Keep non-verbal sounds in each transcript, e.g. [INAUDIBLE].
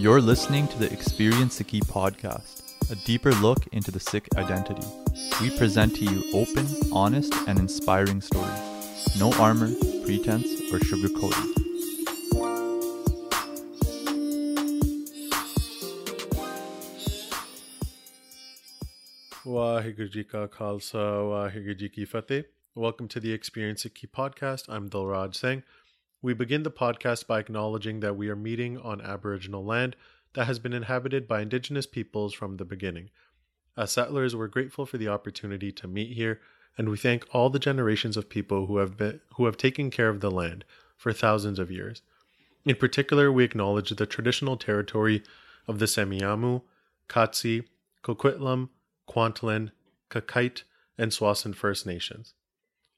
You're listening to the Experience Sikhi podcast, a deeper look into the Sikh identity. We present to you open, honest, and inspiring stories. No armor, pretense, or sugarcoating. Waheguru. Welcome to the Experience Sikhi podcast. I'm Dilraj Singh. We begin the podcast by acknowledging that we are meeting on Aboriginal land that has been inhabited by Indigenous peoples from the beginning. As settlers, we're grateful for the opportunity to meet here, and we thank all the generations of people who have been who have taken care of the land for thousands of years. In particular, we acknowledge the traditional territory of the Semiahmoo, Katzie, Coquitlam, Kwantlen, Qayqayt, and Tsawwassen First Nations.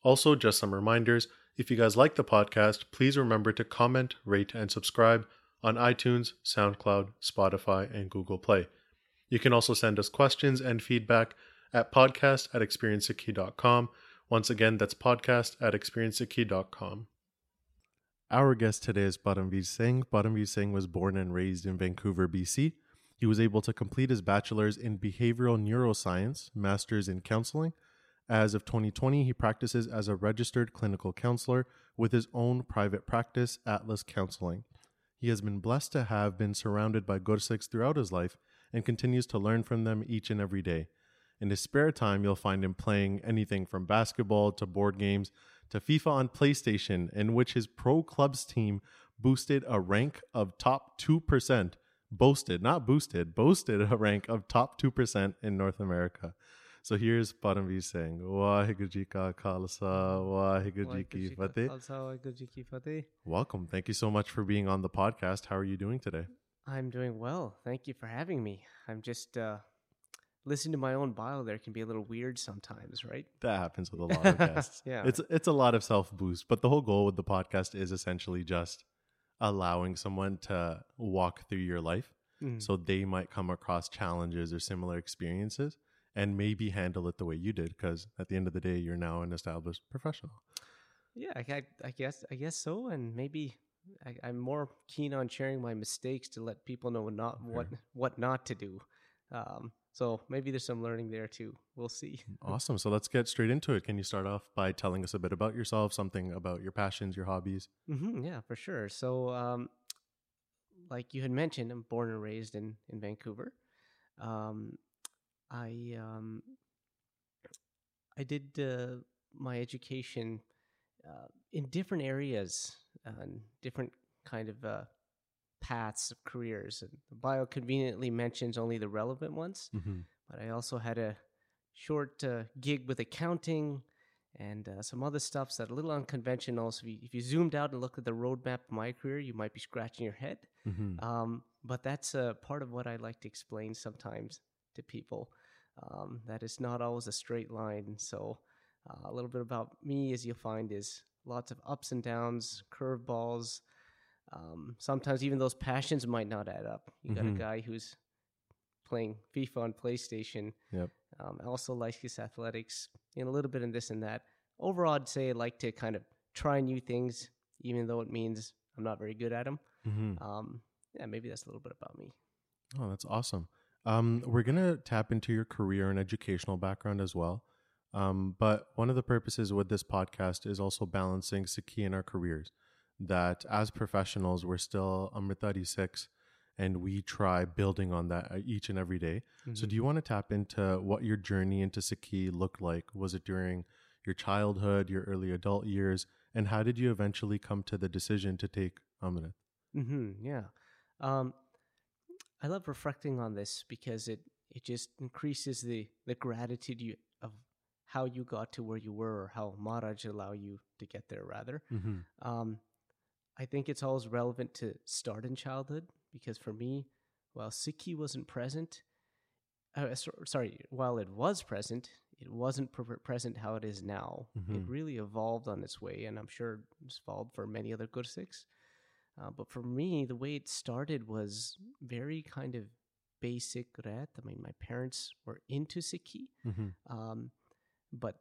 Also, just some reminders if you guys like the podcast, please remember to comment, rate, and subscribe on iTunes, SoundCloud, Spotify, and Google Play. You can also send us questions and feedback at podcast at experiencesikhi.com. Once again, that's podcast at experiencesikhi.com. Our guest today is Parmvir Singh. Parmvir Singh was born and raised in Vancouver, BC. He was able to complete his bachelor's in behavioral neuroscience, master's in counseling, as of 2020, he practices as a registered clinical counselor with his own private practice, Atlas Counseling. He has been blessed to have been surrounded by Gursikhs throughout his life and continues to learn from them each and every day. In his spare time, you'll find him playing anything from basketball to board games to FIFA on PlayStation, in which his pro clubs team boosted a rank of top 2%. Boasted, not boosted, boasted a rank of top 2% in North America. So here's Parmvir Singh, Waheguru Ji Ka Khalsa, Waheguru Ji Ki Fateh. Welcome. Thank you so much for being on the podcast. How are you doing today? I'm doing well. Thank you for having me. I'm just uh, listening to my own bio there can be a little weird sometimes, right? That happens with a lot of [LAUGHS] guests. yeah. It's it's a lot of self boost, but the whole goal with the podcast is essentially just allowing someone to walk through your life Mm. so they might come across challenges or similar experiences and maybe handle it the way you did because at the end of the day you're now an established professional yeah, I, I, guess I guess so, and maybe I, I'm more keen on sharing my mistakes to let people know not what what not to do. Um, so maybe there's some learning there too. We'll see. [LAUGHS] awesome so let's get straight into it can you start off by telling us a bit about yourself something about your passions your hobbies hmm yeah, for sure. So, um, like you had mentioned, I'm born and raised in in Vancouver. Um, I um, I did uh, my education uh, in different areas, uh, and different kind of uh, paths of careers. And the bio conveniently mentions only the relevant ones, mm-hmm. but I also had a short uh, gig with accounting and uh, some other stuffs that are a little unconventional. So if you, if you zoomed out and looked at the roadmap of my career, you might be scratching your head. Mm-hmm. Um, but that's uh, part of what I like to explain sometimes to people. Um, that it's not always a straight line. So uh, a little bit about me, as you'll find, is lots of ups and downs, curveballs. Um, sometimes even those passions might not add up. You got Mhm. a guy who's playing FIFA on PlayStation. Yep. Um, I also like his athletics and a little bit in this and that. Overall, I'd say I like to kind of try new things, even though it means I'm not very good at them. Mm-hmm. Um, yeah, maybe that's a little bit about me. Oh, that's awesome. Um, we're gonna tap into your career and educational background as well. Um, but one of the purposes with this podcast is also balancing Sikhi in our careers. That as professionals, we're still Amritdhari Sikhs, and we try building on that uh, each and every day. So, do you want to tap into what your journey into Sikhi looked like? Was it during your childhood, your early adult years, and how did you eventually come to the decision to take Amrit? Mm-hmm, yeah. Um, I love reflecting on this because it, it just increases the, the gratitude you, of how you got to where you were or how Maharaj allow you to get there, rather. Mm-hmm. Um, I think it's always relevant to start in childhood because for me, while Sikhi wasn't present, uh, sorry, while it was present, it wasn't pre- present how it is now. It Mhm. really evolved on its way, and I'm sure it's evolved for many other Gursikhs. Uh, but for me, the way it started was very kind of basic ret. I mean, my parents were into Sikhi, Mm-hmm. um, but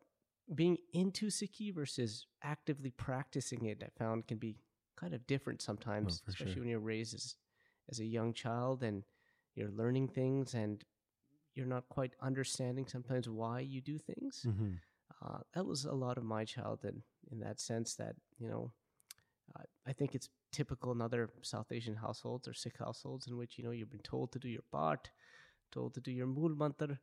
being into Sikhi versus actively practicing it, I found can be kind of different sometimes, Oh, especially sure. when you're raised as as a young child and you're learning things and you're not quite understanding sometimes why you do things. Mm-hmm. Uh, that was a lot of my childhood in that sense that, you know, uh, I think it's typical in other South Asian households or Sikh households in which, you know, you've been told to do your part, told to do your mool mantra,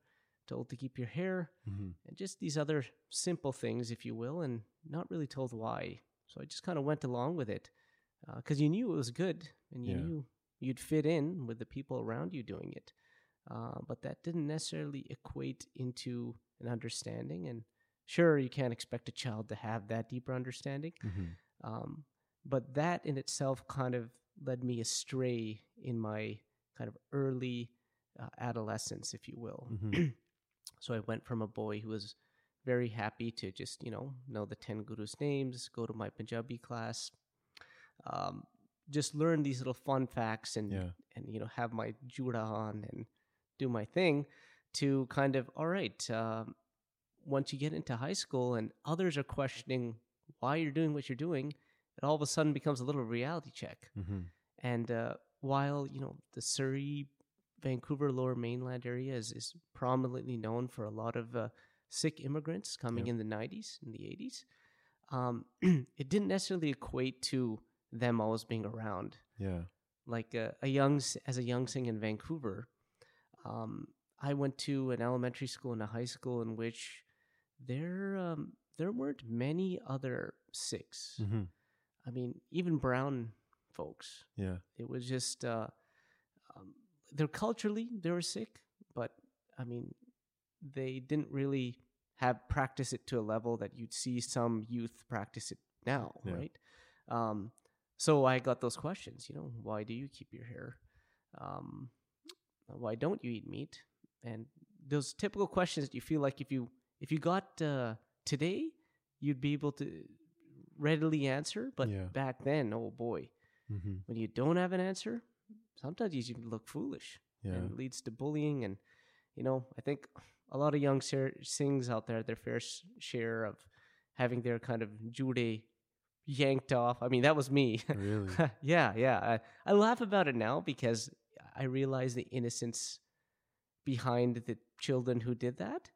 told to keep your hair, Mm-hmm. and just these other simple things, if you will, and not really told why. So I just kind of went along with it because you knew it was good and you Yeah. knew you'd fit in with the people around you doing it. Uh, but that didn't necessarily equate into an understanding. And sure, you can't expect a child to have that deeper understanding. Mm-hmm. Um, but that in itself kind of led me astray in my kind of early uh, adolescence, if you will. Mhm. [CLEARS THROAT] so I went from a boy who was very happy to just, you know, know the 10 gurus' names, go to my Punjabi class, um, just learn these little fun facts and, Yeah. and, you know, have my juda on and do my thing to kind of, all right, um, once you get into high school and others are questioning why you're doing what you're doing, it all of a sudden becomes a little reality check. Mm-hmm. And uh, while you know the Surrey, Vancouver, Lower Mainland area is, is prominently known for a lot of uh, Sikh immigrants coming in the '90s and the '80s, um, [CLEARS THROAT] it didn't necessarily equate to them always being around. Yeah. Like uh, a young as a young thing in Vancouver, um, I went to an elementary school and a high school in which there um, there weren't many other Sikhs. Mm-hmm. I mean, even brown folks. Yeah. It was just uh, um, they're culturally they were Sikh, but I mean, they didn't really have practice it to a level that you'd see some youth practice it now, Yeah. right? Um, so I got those questions. You know, why do you keep your hair? Um, why don't you eat meat? And those typical questions that you feel like if you if you got uh, today, you'd be able to readily answer, but Yeah. back then, oh boy, Mm-hmm. when you don't have an answer, sometimes you even look foolish Yeah. and it leads to bullying. And, you know, I think a lot of young ser- Singhs out there, their fair share of having their kind of jude yanked off. I mean, that was me. Really? [LAUGHS] yeah, yeah. I, I laugh about it now because I realize the innocence behind the children who did that.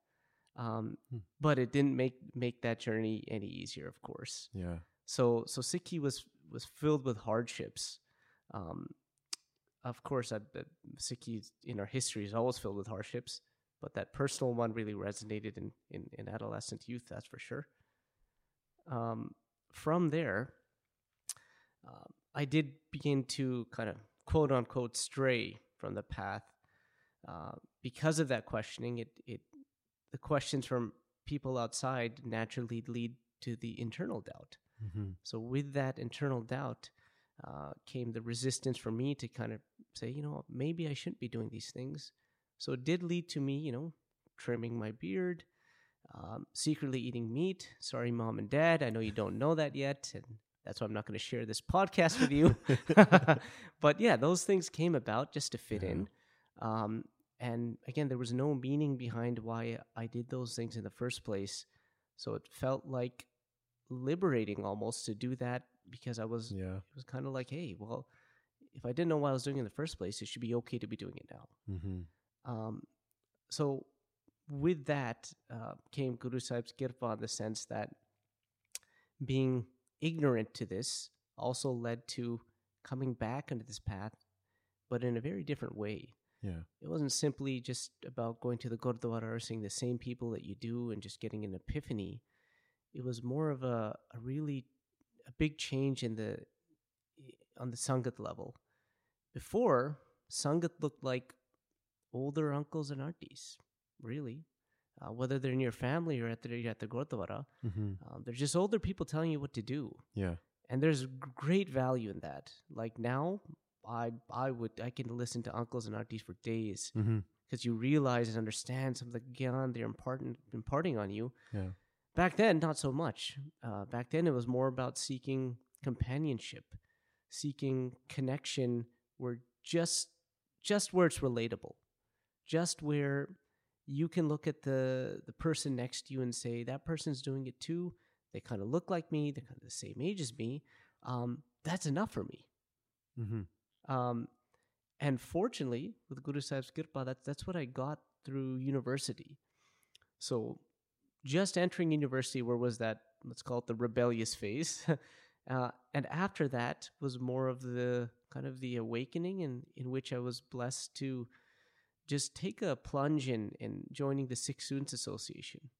Um, Hmm. But it didn't make make that journey any easier, of course. yeah. So so Sikhi was was filled with hardships. Um, of course, I, uh, Sikhi in our history is always filled with hardships, but that personal one really resonated in in, in adolescent youth. That's for sure. Um, from there, uh, I did begin to kind of quote unquote stray from the path uh, because of that questioning. It it the questions from people outside naturally lead to the internal doubt. Mm-hmm. So with that internal doubt uh, came the resistance for me to kind of say, you know, maybe I shouldn't be doing these things. So it did lead to me, you know, trimming my beard, um, secretly eating meat. Sorry, mom and dad. I know you don't know that yet, and that's why I'm not going to share this podcast with you. [LAUGHS] [LAUGHS] but yeah, those things came about just to fit Yeah. in. Um, and again, there was no meaning behind why I did those things in the first place. So it felt like liberating almost to do that because I was Yeah. it was kind of like, hey, well, if I didn't know what I was doing in the first place, it should be okay to be doing it now. Mm-hmm. Um, so with that uh, came Guru Sahib's kirpa in the sense that being ignorant to this also led to coming back into this path, but in a very different way. Yeah. It wasn't simply just about going to the Gurdwara or seeing the same people that you do and just getting an epiphany. It was more of a, a really a big change in the on the Sangat level. Before, Sangat looked like older uncles and aunties, really. Uh, whether they're in your family or at the, at the Gurdwara, Mm-hmm. um, they're just older people telling you what to do Yeah. and there's great value in that. Like now, I I would I can listen to uncles and aunties for days Mm-hmm. because you realize and understand some of the gyan they're imparting imparting on you. Yeah. Back then, not so much. Uh, back then, it was more about seeking companionship, seeking connection, where just just where it's relatable, just where you can look at the the person next to you and say that person's doing it too. They kind of look like me. They're kind of the same age as me. Um, that's enough for me. Mm-hmm. Um, and fortunately, with Guru Sahib's kirpa, that's that's what I got through university. So, just entering university, where was that? Let's call it the rebellious phase. [LAUGHS] uh, and after that was more of the kind of the awakening, in in which I was blessed to just take a plunge in in joining the Sikh Students Association,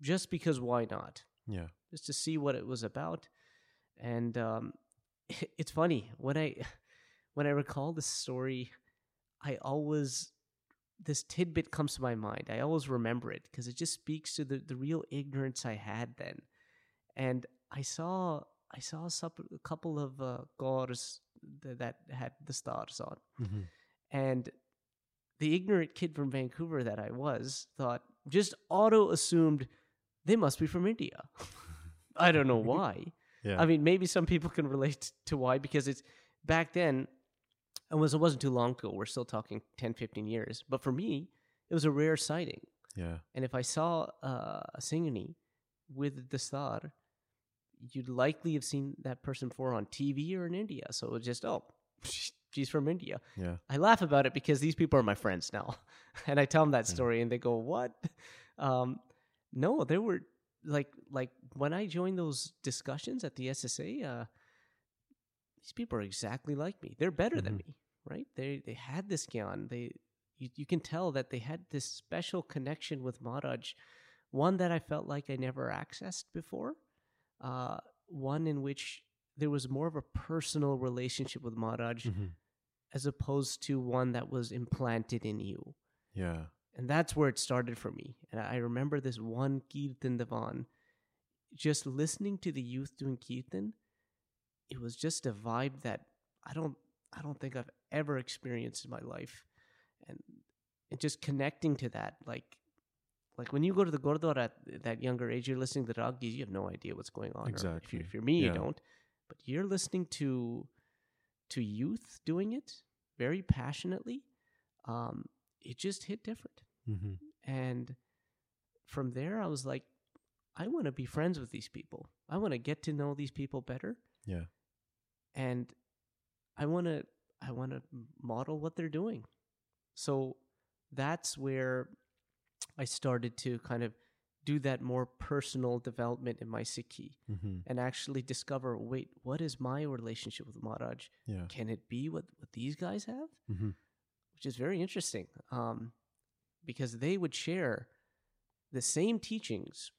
just because why not? Yeah. just to see what it was about. And um, [LAUGHS] it's funny when I when I recall this story, I always this tidbit comes to my mind. I always remember it because it just speaks to the, the real ignorance I had then. And I saw I saw a, couple of uh, gores that, that had the stars on, Mm-hmm. and the ignorant kid from Vancouver that I was thought just auto assumed they must be from India. [LAUGHS] I don't know [LAUGHS] why. Yeah. I mean, maybe some people can relate to why because it's back then. It was it wasn't too long ago. We're still talking 10, 15 years. But for me, it was a rare sighting. yeah. And if I saw uh, a Singani with the star, you'd likely have seen that person before on TV or in India. So it was just, oh, [LAUGHS] she's from India. Yeah. I laugh about it because these people are my friends now. [LAUGHS] And I tell them that Yeah. story and they go, What? Um, no, there were like like when I joined those discussions at the SSA, uh, these people are exactly like me. They're better than Mhm. me, right? They they had this gyan. They you, you can tell that they had this special connection with Maharaj, one that I felt like I never accessed before. Uh, one in which there was more of a personal relationship with Maharaj Mhm. as opposed to one that was implanted in you. Yeah. And that's where it started for me. And I remember this one Kirtan Divan, just listening to the youth doing Kirtan, it was just a vibe that I don't I don't think I've ever experienced in my life. And and just connecting to that, like like when you go to the Gurdwara at that younger age, you're listening to the Ragis, you have no idea what's going on. or If Exactly. you're, if you're me, Yeah. you don't. But you're listening to to youth doing it very passionately. Um, it just hit different. Mm-hmm. And from there, I was like, I want to be friends with these people. I want to get to know these people better. Yeah. And I want to I want to model what they're doing. So that's where I started to kind of do that more personal development in my Sikhi Mm-hmm. and actually discover wait, what is my relationship with Maharaj? Yeah. Can it be what, what these guys have? Mm-hmm. which is very interesting um, because they would share the same teachings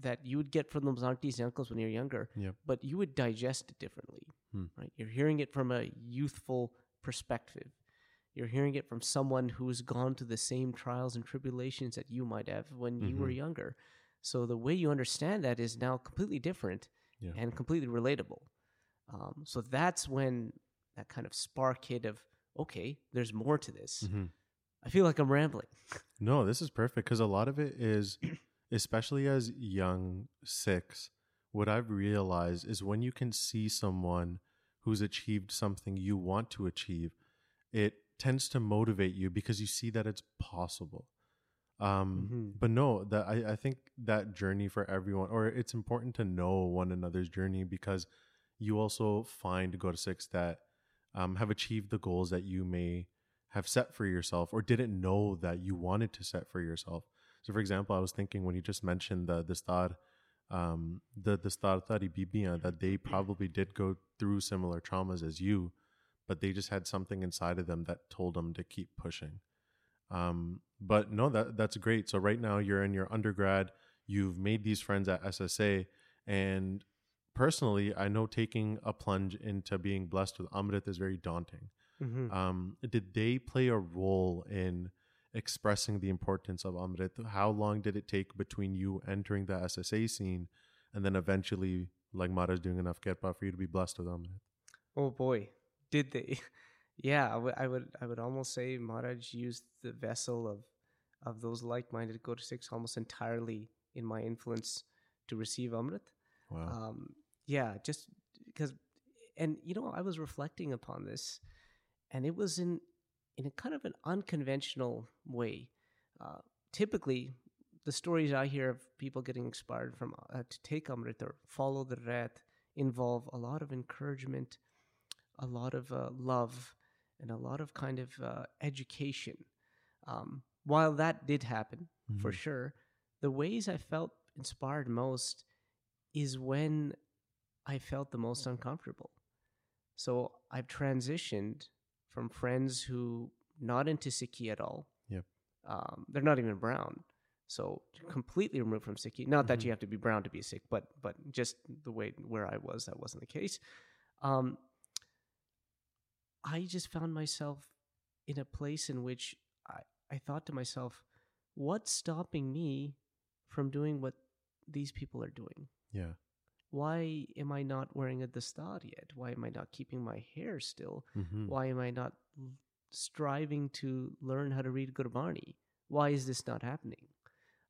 that you would get from those aunties and uncles when you're younger, Yep. but you would digest it differently. Hmm. Right? You're hearing it from a youthful perspective. You're hearing it from someone who's gone through the same trials and tribulations that you might have when you were Mhm. younger. So the way you understand that is now completely different Yeah. and completely relatable. Um, so that's when that kind of spark hit of okay, there's more to this. Mm-hmm. I feel like I'm rambling. No, this is perfect because a lot of it is, [CLEARS THROAT] especially as young Sikhs, what I've realized is when you can see someone who's achieved something you want to achieve, it tends to motivate you because you see that it's possible. Um, Mhm. But no, that I, I think that journey for everyone, or it's important to know one another's journey because you also find Gursikhs that um, have achieved the goals that you may have set for yourself or didn't know that you wanted to set for yourself. So, for example, I was thinking when you just mentioned the the star, um, the the star tari bibiyan, that they probably did go through similar traumas as you, but they just had something inside of them that told them to keep pushing. Um, but no, that that's great. So right now you're in your undergrad, you've made these friends at SSA, and personally, I know taking a plunge into being blessed with Amrit is very daunting. Mm-hmm. Um, did they play a role in expressing the importance of Amrit? How long did it take between you entering the SSA scene and then eventually, like Mara's doing enough kirpa for you to be blessed with Amrit? Oh boy, did they? [LAUGHS] yeah, I would, I would, I would almost say Maharaj used the vessel of, of those like-minded Gursikhs almost entirely in my influence to receive Amrit. Wow. Um, yeah, just because, and you know, I was reflecting upon this, and it was in in a kind of an unconventional way. Uh, typically, the stories I hear of people getting inspired from uh, to take Amrit or follow the rat involve a lot of encouragement, a lot of uh, love, and a lot of kind of uh, education. Um, while that did happen for Mhm. sure, the ways I felt inspired most is when I felt the most uncomfortable. So I've transitioned from friends who not into Sikhi at all. Yep. Um, they're not even brown. So completely removed from Sikhi. Not that Mhm. you have to be brown to be Sikh, but but just the way where I was, that wasn't the case. Um, I just found myself in a place in which I, I thought to myself, what's stopping me from doing what these people are doing? Yeah. Why am I not wearing a dastar yet? Why am I not keeping my hair still? hmm Why am I not striving to learn how to read Gurbani? Why is this not happening?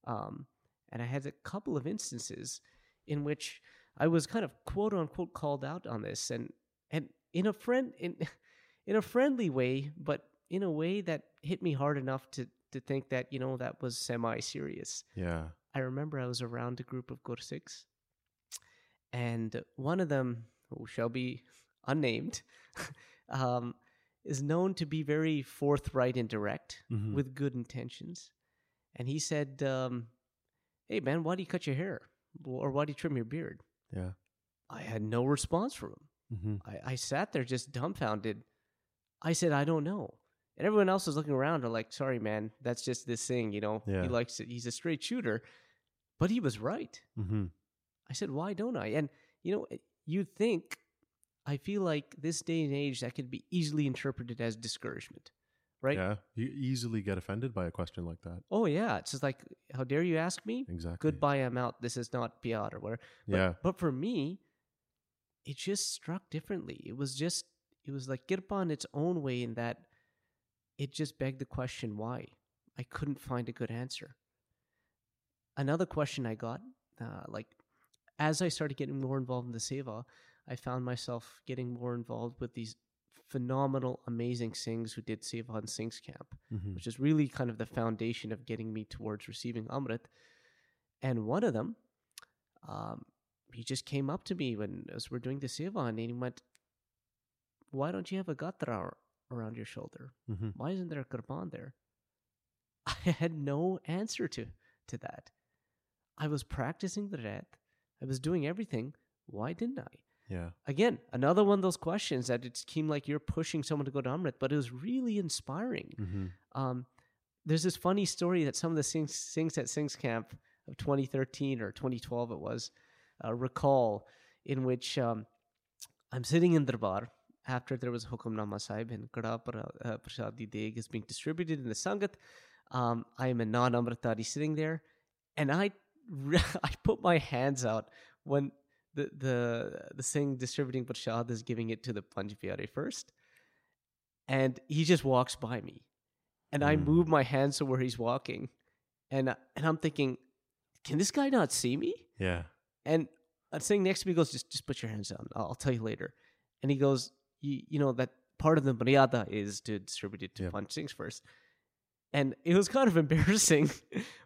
Um, and I had a couple of instances in which I was kind of quote unquote called out on this, and and in a friend in [LAUGHS] in a friendly way, but in a way that hit me hard enough to to think that you know that was semi serious. Yeah. I remember I was around a group of Gursikhs, and one of them, who shall be unnamed, [LAUGHS] um, is known to be very forthright and direct Mhm. with good intentions. And he said, um, Hey, man, why do you cut your hair? Or why do you trim your beard? Yeah. I had no response from him. hmm I, I sat there just dumbfounded. I said, I don't know. And everyone else was looking around and like, sorry, man, that's just this thing, you know. Yeah. He likes it. He's a straight shooter. But he was right. hmm I said, why don't I? And, you know, you'd think, I feel like this day and age, that could be easily interpreted as discouragement, right? Yeah. You easily get offended by a question like that. Oh, yeah. It's just like, how dare you ask me? Exactly. Goodbye, I'm out. This is not PR or whatever. But, Yeah. But for me, it just struck differently. It was just, it was like Kirpa in its own way in that it just begged the question why. I couldn't find a good answer. Another question I got, uh, like, as I started getting more involved in the Seva, I found myself getting more involved with these phenomenal, amazing Singhs who did Seva on Singh's camp hmm which is really kind of the foundation of getting me towards receiving Amrit. And one of them, um, he just came up to me when as we're doing the seva, and he went, "Why don't you have a gatra around your shoulder? hmm Why isn't there a kirpan there?" [LAUGHS] I had no answer to to that. I was practicing the red. I was doing everything. Why didn't I? Yeah. Again, another one of those questions that it seemed like you're pushing someone to go to Amrit, but it was really inspiring hmm um, there's this funny story that some of the Singhs, Singhs at Singhs camp of 2013 or 2012 it was uh, recall in which um, I'm sitting in Darbar after there was Hukamnama Sahib and Kada Pra- uh, Prasadi Deg is being distributed in the Sangat. Um, I am a non-Amritdhari sitting there and I [LAUGHS] I put my hands out when the the the Singh distributing Prasad is giving it to the Pyare first and he just walks by me and I Mm. move my hands to where he's walking, and and I'm thinking, can this guy not see me? Yeah. And a thing next to me goes, just just put your hands down. I'll, I'll tell you later. And he goes, you, you know that part of the maryada is to distribute it to Yep. Panj Singhs first. And it was kind of [LAUGHS] embarrassing,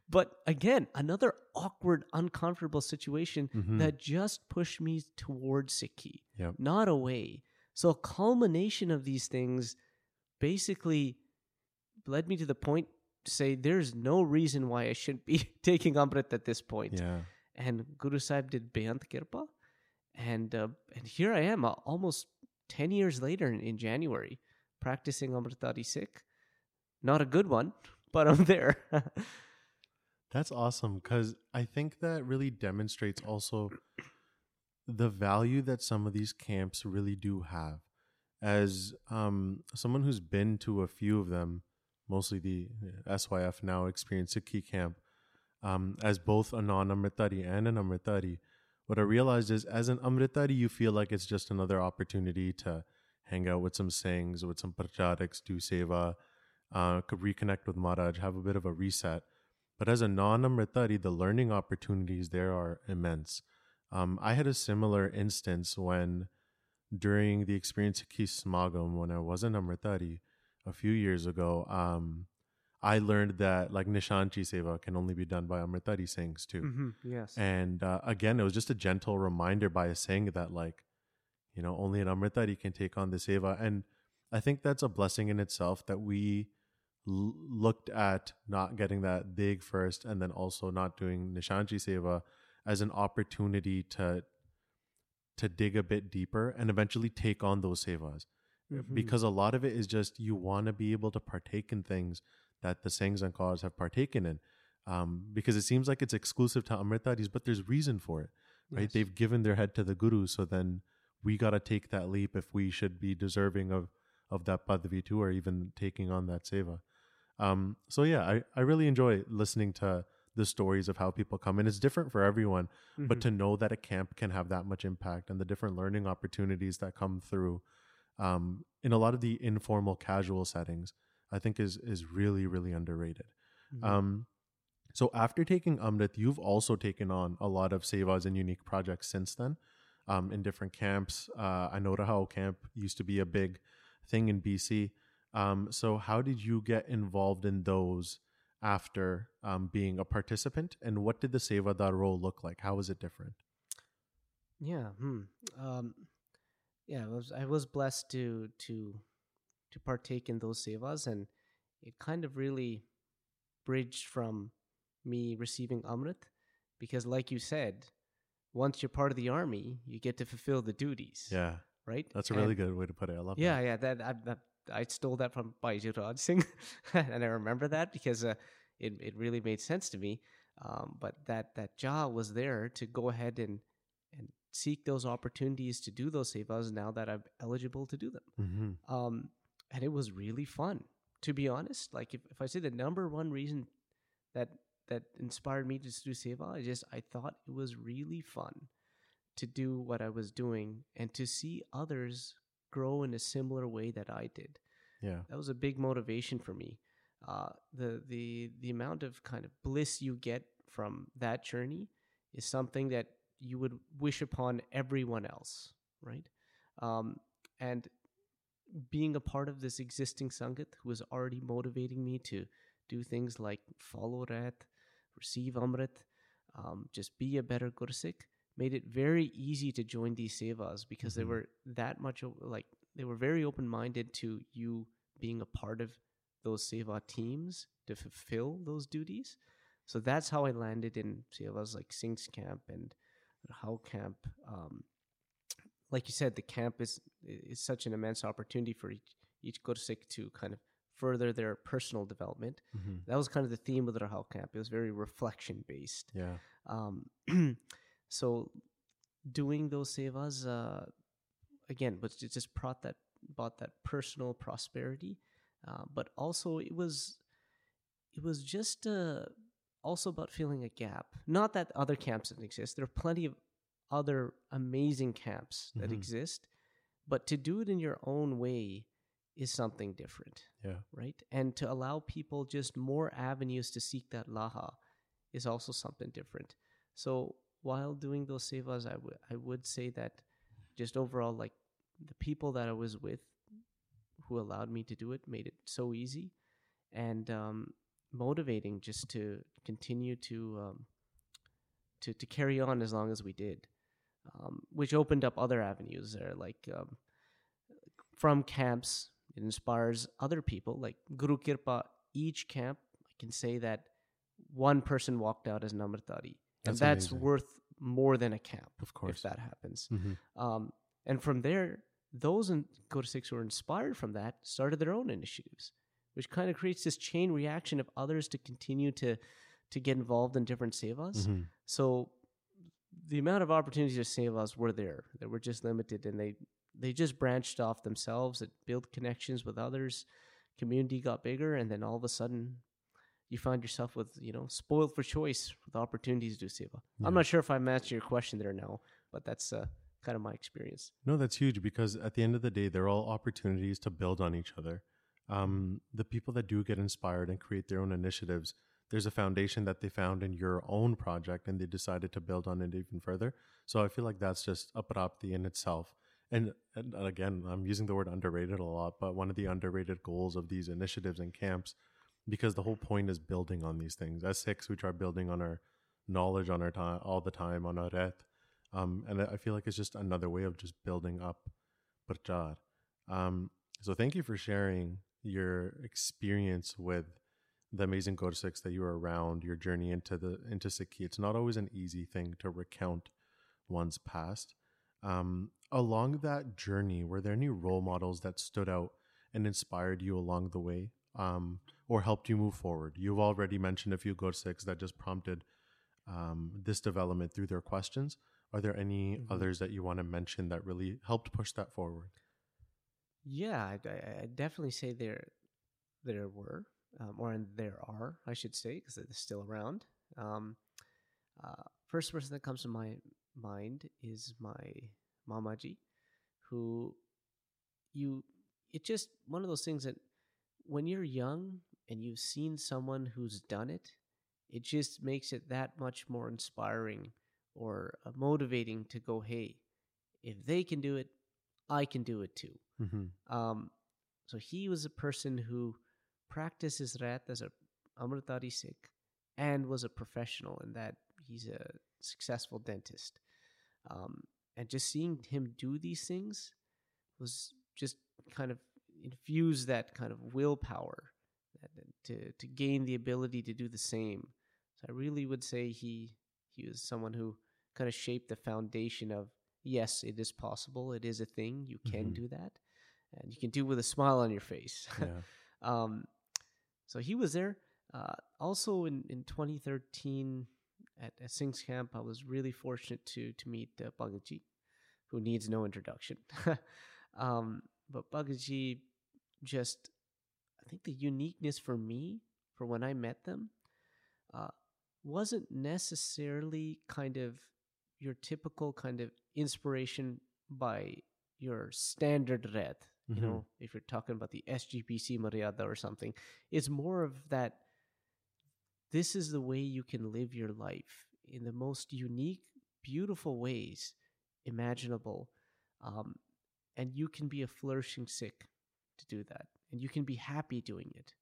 but again, another awkward, uncomfortable situation Mhm. that just pushed me towards Sikhi, Yep. not away. So a culmination of these things basically led me to the point to say there's no reason why I shouldn't be [LAUGHS] taking Amrit at this point. Yeah. And Guru Sahib did Behant Kirpa. And, uh, and here I am, uh, almost 10 years later in, in January, practicing Amritdhari Sikh. Not a good one, but I'm there. [LAUGHS] That's awesome because I think that really demonstrates also the value that some of these camps really do have. As um, someone who's been to a few of them, mostly the SYF now Experience Sikhi camp, um, as both a non Amritdhari and an Amritdhari, what I realized is as an Amritdhari, you feel like it's just another opportunity to hang out with some Singhs, with some Prachariks, do seva, uh, could reconnect with Maharaj, have a bit of a reset. But as a non Amritdhari, the learning opportunities there are immense. Um, I had a similar instance when during the experience at Kismagam, when I was an Amritdhari a few years ago, um, I learned that like Nishanchi Seva can only be done by Amritdhari Singhs too. mm-hmm. Yes. And uh, again, it was just a gentle reminder by a saying that, like, you know, only an Amritdhari can take on the seva. And I think that's a blessing in itself that we l- looked at not getting that big first and then also not doing Nishanchi Seva as an opportunity to to dig a bit deeper and eventually take on those sevas Mhm. because a lot of it is just you want to be able to partake in things that the Singhs and Kaurs have partaken in um, because it seems like it's exclusive to Amritdharis but there's reason for it right Yes. they've given their head to the guru so then we got to take that leap if we should be deserving of of that padavi too or even taking on that seva um, so yeah I, I really enjoy listening to the stories of how people come in it's different for everyone but Mhm. to know that a camp can have that much impact and the different learning opportunities that come through um, in a lot of the informal casual settings i think is is really really underrated Mhm. um, so after taking Amrit, you've also taken on a lot of sevas and unique projects since then um, in different camps. Uh, I know Rahao camp used to be a big thing in BC. Um, so how did you get involved in those after um, being a participant? And what did the Seva Dar role look like? How was it different? Yeah. Hmm. Um, yeah. I was I was blessed to to to partake in those sevas, and it kind of really bridged from me receiving Amrit, because like you said, once you're part of the army, you get to fulfill the duties. Yeah, Right. that's a And- really good way to put it. I love Yeah, that. yeah. That I, that I stole that from Bhai Jagraj Singh, [LAUGHS] and I remember that because uh, it it really made sense to me. Um, but that that job was there to go ahead and and seek those opportunities to do those sevas now that I'm eligible to do them. hmm Um, and it was really fun, to be honest. Like if, if I say the number one reason that that inspired me to do seva, I just I thought it was really fun to do what I was doing and to see others grow in a similar way that I did. Yeah. That was a big motivation for me. Uh, the the the amount of kind of bliss you get from that journey is something that you would wish upon everyone else, right? Um, and being a part of this existing sangat who is already motivating me to do things like follow Rat, receive Amrit, um, just be a better Gursikh, made it very easy to join these sevas because they Mhm. were that much like they were very open minded to you being a part of those seva teams to fulfill those duties. So that's how I landed in sevas like Singh's camp and Rahao camp. Um, like you said, the camp is is such an immense opportunity for each each Gursikh to kind of further their personal development. hmm That was kind of the theme of the Rahao camp. It was very reflection based. Yeah. Um, [CLEARS THROAT] so doing those sevas uh, again, but it just brought that brought that personal prosperity, uh, but also it was it was just uh, also about filling a gap. Not that other camps didn't exist. There are plenty of other amazing camps that Mhm. exist, but to do it in your own way is something different Yeah. right? And to allow people just more avenues to seek that laha is also something different. So while doing those sevas, I would I would say that just overall, like the people that I was with, who allowed me to do it, made it so easy. And um, motivating just to continue to um, to to carry on as long as we did, um, which opened up other avenues there, like um, from camps it inspires other people like guru kirpa each camp i can say that one person walked out as namratari and That's that's amazing. worth more than a camp Of course. if that happens hmm um, and from there those in Code 6 who were inspired from that started their own initiatives which kind of creates this chain reaction of others to continue to to get involved in different sevas hmm so the amount of opportunities to save us were there. They were just limited, and they they just branched off themselves. It built connections with others. Community got bigger, and then all of a sudden, you find yourself with you know spoiled for choice with opportunities to do seva. Yeah. I'm not sure if I'm answering your question there now, but that's uh, kind of my experience. No, that's huge because at the end of the day, they're all opportunities to build on each other. Um, the people that do get inspired and create their own initiatives, there's a foundation that they found in your own project and they decided to build on it even further. So I feel like that's just a prapti in itself. And, and again, I'm using the word underrated a lot, but one of the underrated goals of these initiatives and camps, because the whole point is building on these things. As Sikhs, we try building on our knowledge on our time all the time on our ret. Um, and I feel like it's just another way of just building up Prachar. Um, So thank you for sharing your experience with the amazing Gursikhs that you were around, your journey into the into Sikhi. It's not always an easy thing to recount one's past. Um, along that journey, were there any role models that stood out and inspired you along the way, um, or helped you move forward? You've already mentioned a few Gursikhs that just prompted um, this development through their questions. Are there any Mhm. others that you want to mention that really helped push that forward? Yeah, I, I, I definitely say there there were, um, or there are, I should say, because they're still around. Um, uh, first person that comes to my mind is my mamaji, who you. It's just one of those things that when you're young and you've seen someone who's done it, it just makes it that much more inspiring or uh, motivating to go, hey, if they can do it, I can do it too. Mm-hmm. Um, so he was a person who practiced his rat as a Amritdhari Sikh and was a professional in that he's a successful dentist. Um, and just seeing him do these things was just kind of infuse that kind of willpower to to gain the ability to do the same. So I really would say he he was someone who kind of shaped the foundation of yes, it is possible, it is a thing, you can Mhm. do that, and you can do it with a smile on your face. Yeah. [LAUGHS] um, so he was there. Uh, also in, in 2013 at, at Singh's camp, I was really fortunate to to meet uh, who needs no introduction. [LAUGHS] um, but Bhagaji, just I think the uniqueness for me for when I met them uh, wasn't necessarily kind of your typical kind of inspiration by your standard red. You Mhm. know, if you're talking about the SGPC Maryada or something, it's more of that. This is the way you can live your life in the most unique, beautiful ways imaginable, um, and you can be a flourishing Sikh to do that, and you can be happy doing it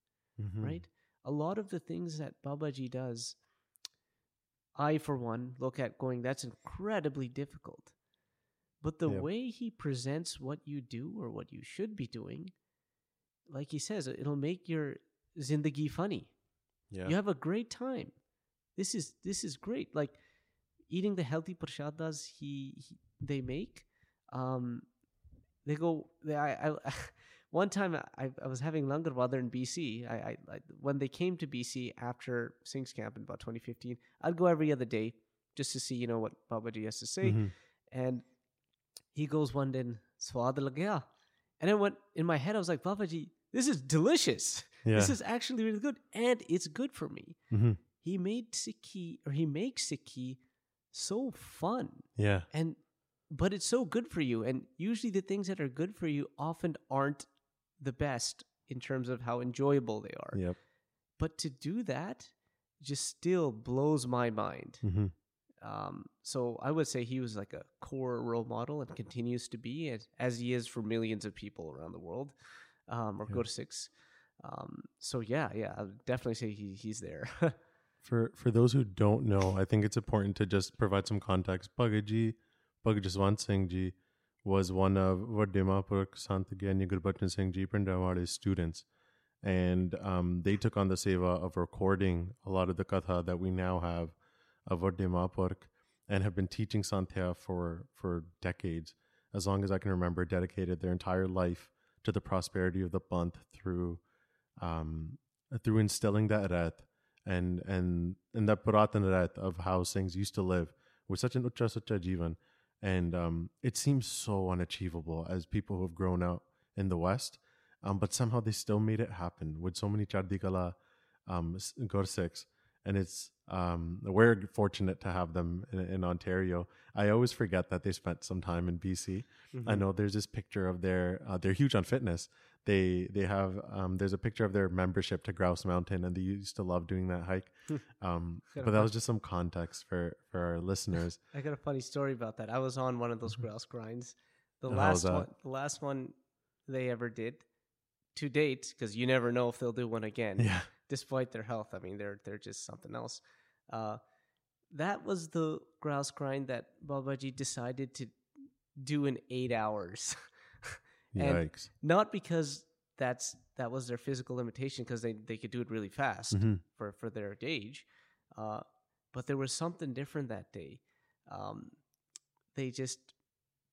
Mhm. right? A lot of the things that Babaji does, I, for one, look at going, that's incredibly difficult. But the Yep. way he presents what you do or what you should be doing, like he says, it'll make your zindagi funny. Yeah. You have a great time. This is this is great. Like eating the healthy prashadas he, he they make. Um, they go. They, I, I one time I, I was having langar they're in BC. I, I, I when they came to BC after Singh's camp in about 2015, I'd go every other day just to see you know what Babaji has to say. Mhm. And he goes one day, swad lag gaya. And then went in my head, I was like, Babaji, this is delicious. [LAUGHS] Yeah. This is actually really good, and it's good for me. Mhm. He made Sikhi or he makes Sikhi so fun Yeah. and but it's so good for you and usually the things that are good for you often aren't the best in terms of how enjoyable they are Yep. but to do that just still blows my mind hmm um, so i would say he was like a core role model and continues to be as, as he is for millions of people around the world um, or Yeah. Gursikhs um, so yeah yeah i would definitely say he, he's there [LAUGHS] For for those who don't know, I think it's important to just provide some context. Bhagaji, Bhagat Jaswant Singh Ji was one of Vadimapur Sant Gyani Gurbachan Singh Ji Bhindranwale's students. And um, they took on the seva of recording a lot of the katha that we now have of Vadimapur and have been teaching Santhya for, for decades, as long as I can remember, dedicated their entire life to the prosperity of the Panth through um, through instilling that rat and and and that Puratan rat of how Singhs used to live with such an ucha jivan. And um, it seems so unachievable as people who have grown up in the West. Um, but somehow they still made it happen with so many Chardikala um, s- Gursikhs. And it's um, we're fortunate to have them in, in Ontario. I always forget that they spent some time in BC. I know there's this picture of their uh, they're huge on fitness. They they have um, there's a picture of their membership to Grouse Mountain, and they used to love doing that hike. um, but that was just some context for for our listeners. [LAUGHS] I got a funny story about that. I was on one of those grouse grinds. The And last one, the last one they ever did to date, because you never know if they'll do one again. Yeah, Despite their health, I mean, they're they're just something else. Uh, that was the grouse grind that Babaji decided to do in eight hours. [LAUGHS] And not because that's that was their physical limitation because they, they could do it really fast Mhm. for, for their age. Uh, but there was something different that day. Um, they just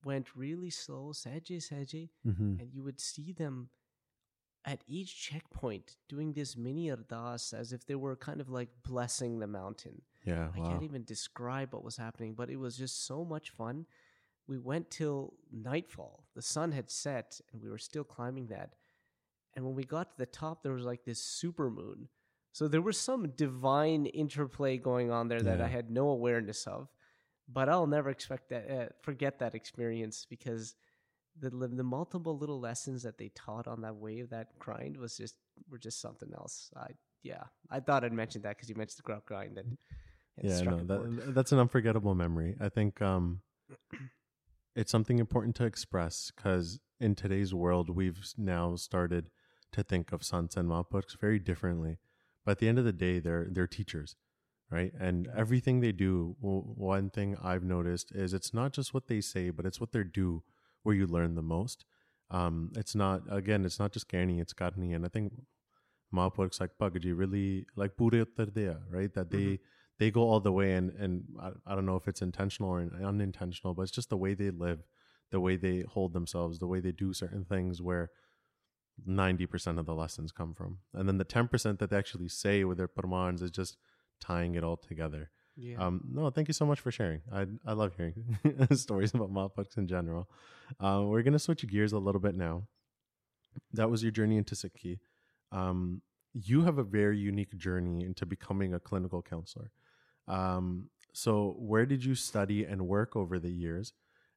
went really slow, seje, seje, Mhm. and you would see them at each checkpoint doing this mini ardas as if they were kind of like blessing the mountain. Yeah. I Wow. can't even describe what was happening, but it was just so much fun. We went till nightfall. The sun had set, and we were still climbing that. And when we got to the top, there was like this super moon. So there was some divine interplay going on there that I had no awareness of. But I'll never expect that, uh, forget that experience because the the multiple little lessons that they taught on that wave, that grind was just were just something else. I yeah, I thought I'd mention that because you mentioned the Grouse Grind and. and yeah, no, that, that's an unforgettable memory. I think um, it's something important to express because in today's world, we've now started to think of sons and mapuks very differently. But at the end of the day, they're they're teachers, right? And everything they do, one thing I've noticed is it's not just what they say, but it's what they do where you learn the most. Um, it's not again, it's not just Gani, it's Karni, and I think mapuks like Pagaji really like Pure Uttardea, right? That they they go all the way and and I, I don't know if it's intentional or unintentional but it's just the way they live the way they hold themselves the way they do certain things where 90% of the lessons come from and then the 10% that they actually say with their pramans is just tying it all together Yeah. um no thank you so much for sharing i i love hearing [LAUGHS] stories about mapuks in general uh, we're gonna switch gears a little bit now that was your journey into Sikhi. Um, you have a very unique journey into becoming a clinical counselor. Um, so, where did you study and work over the years,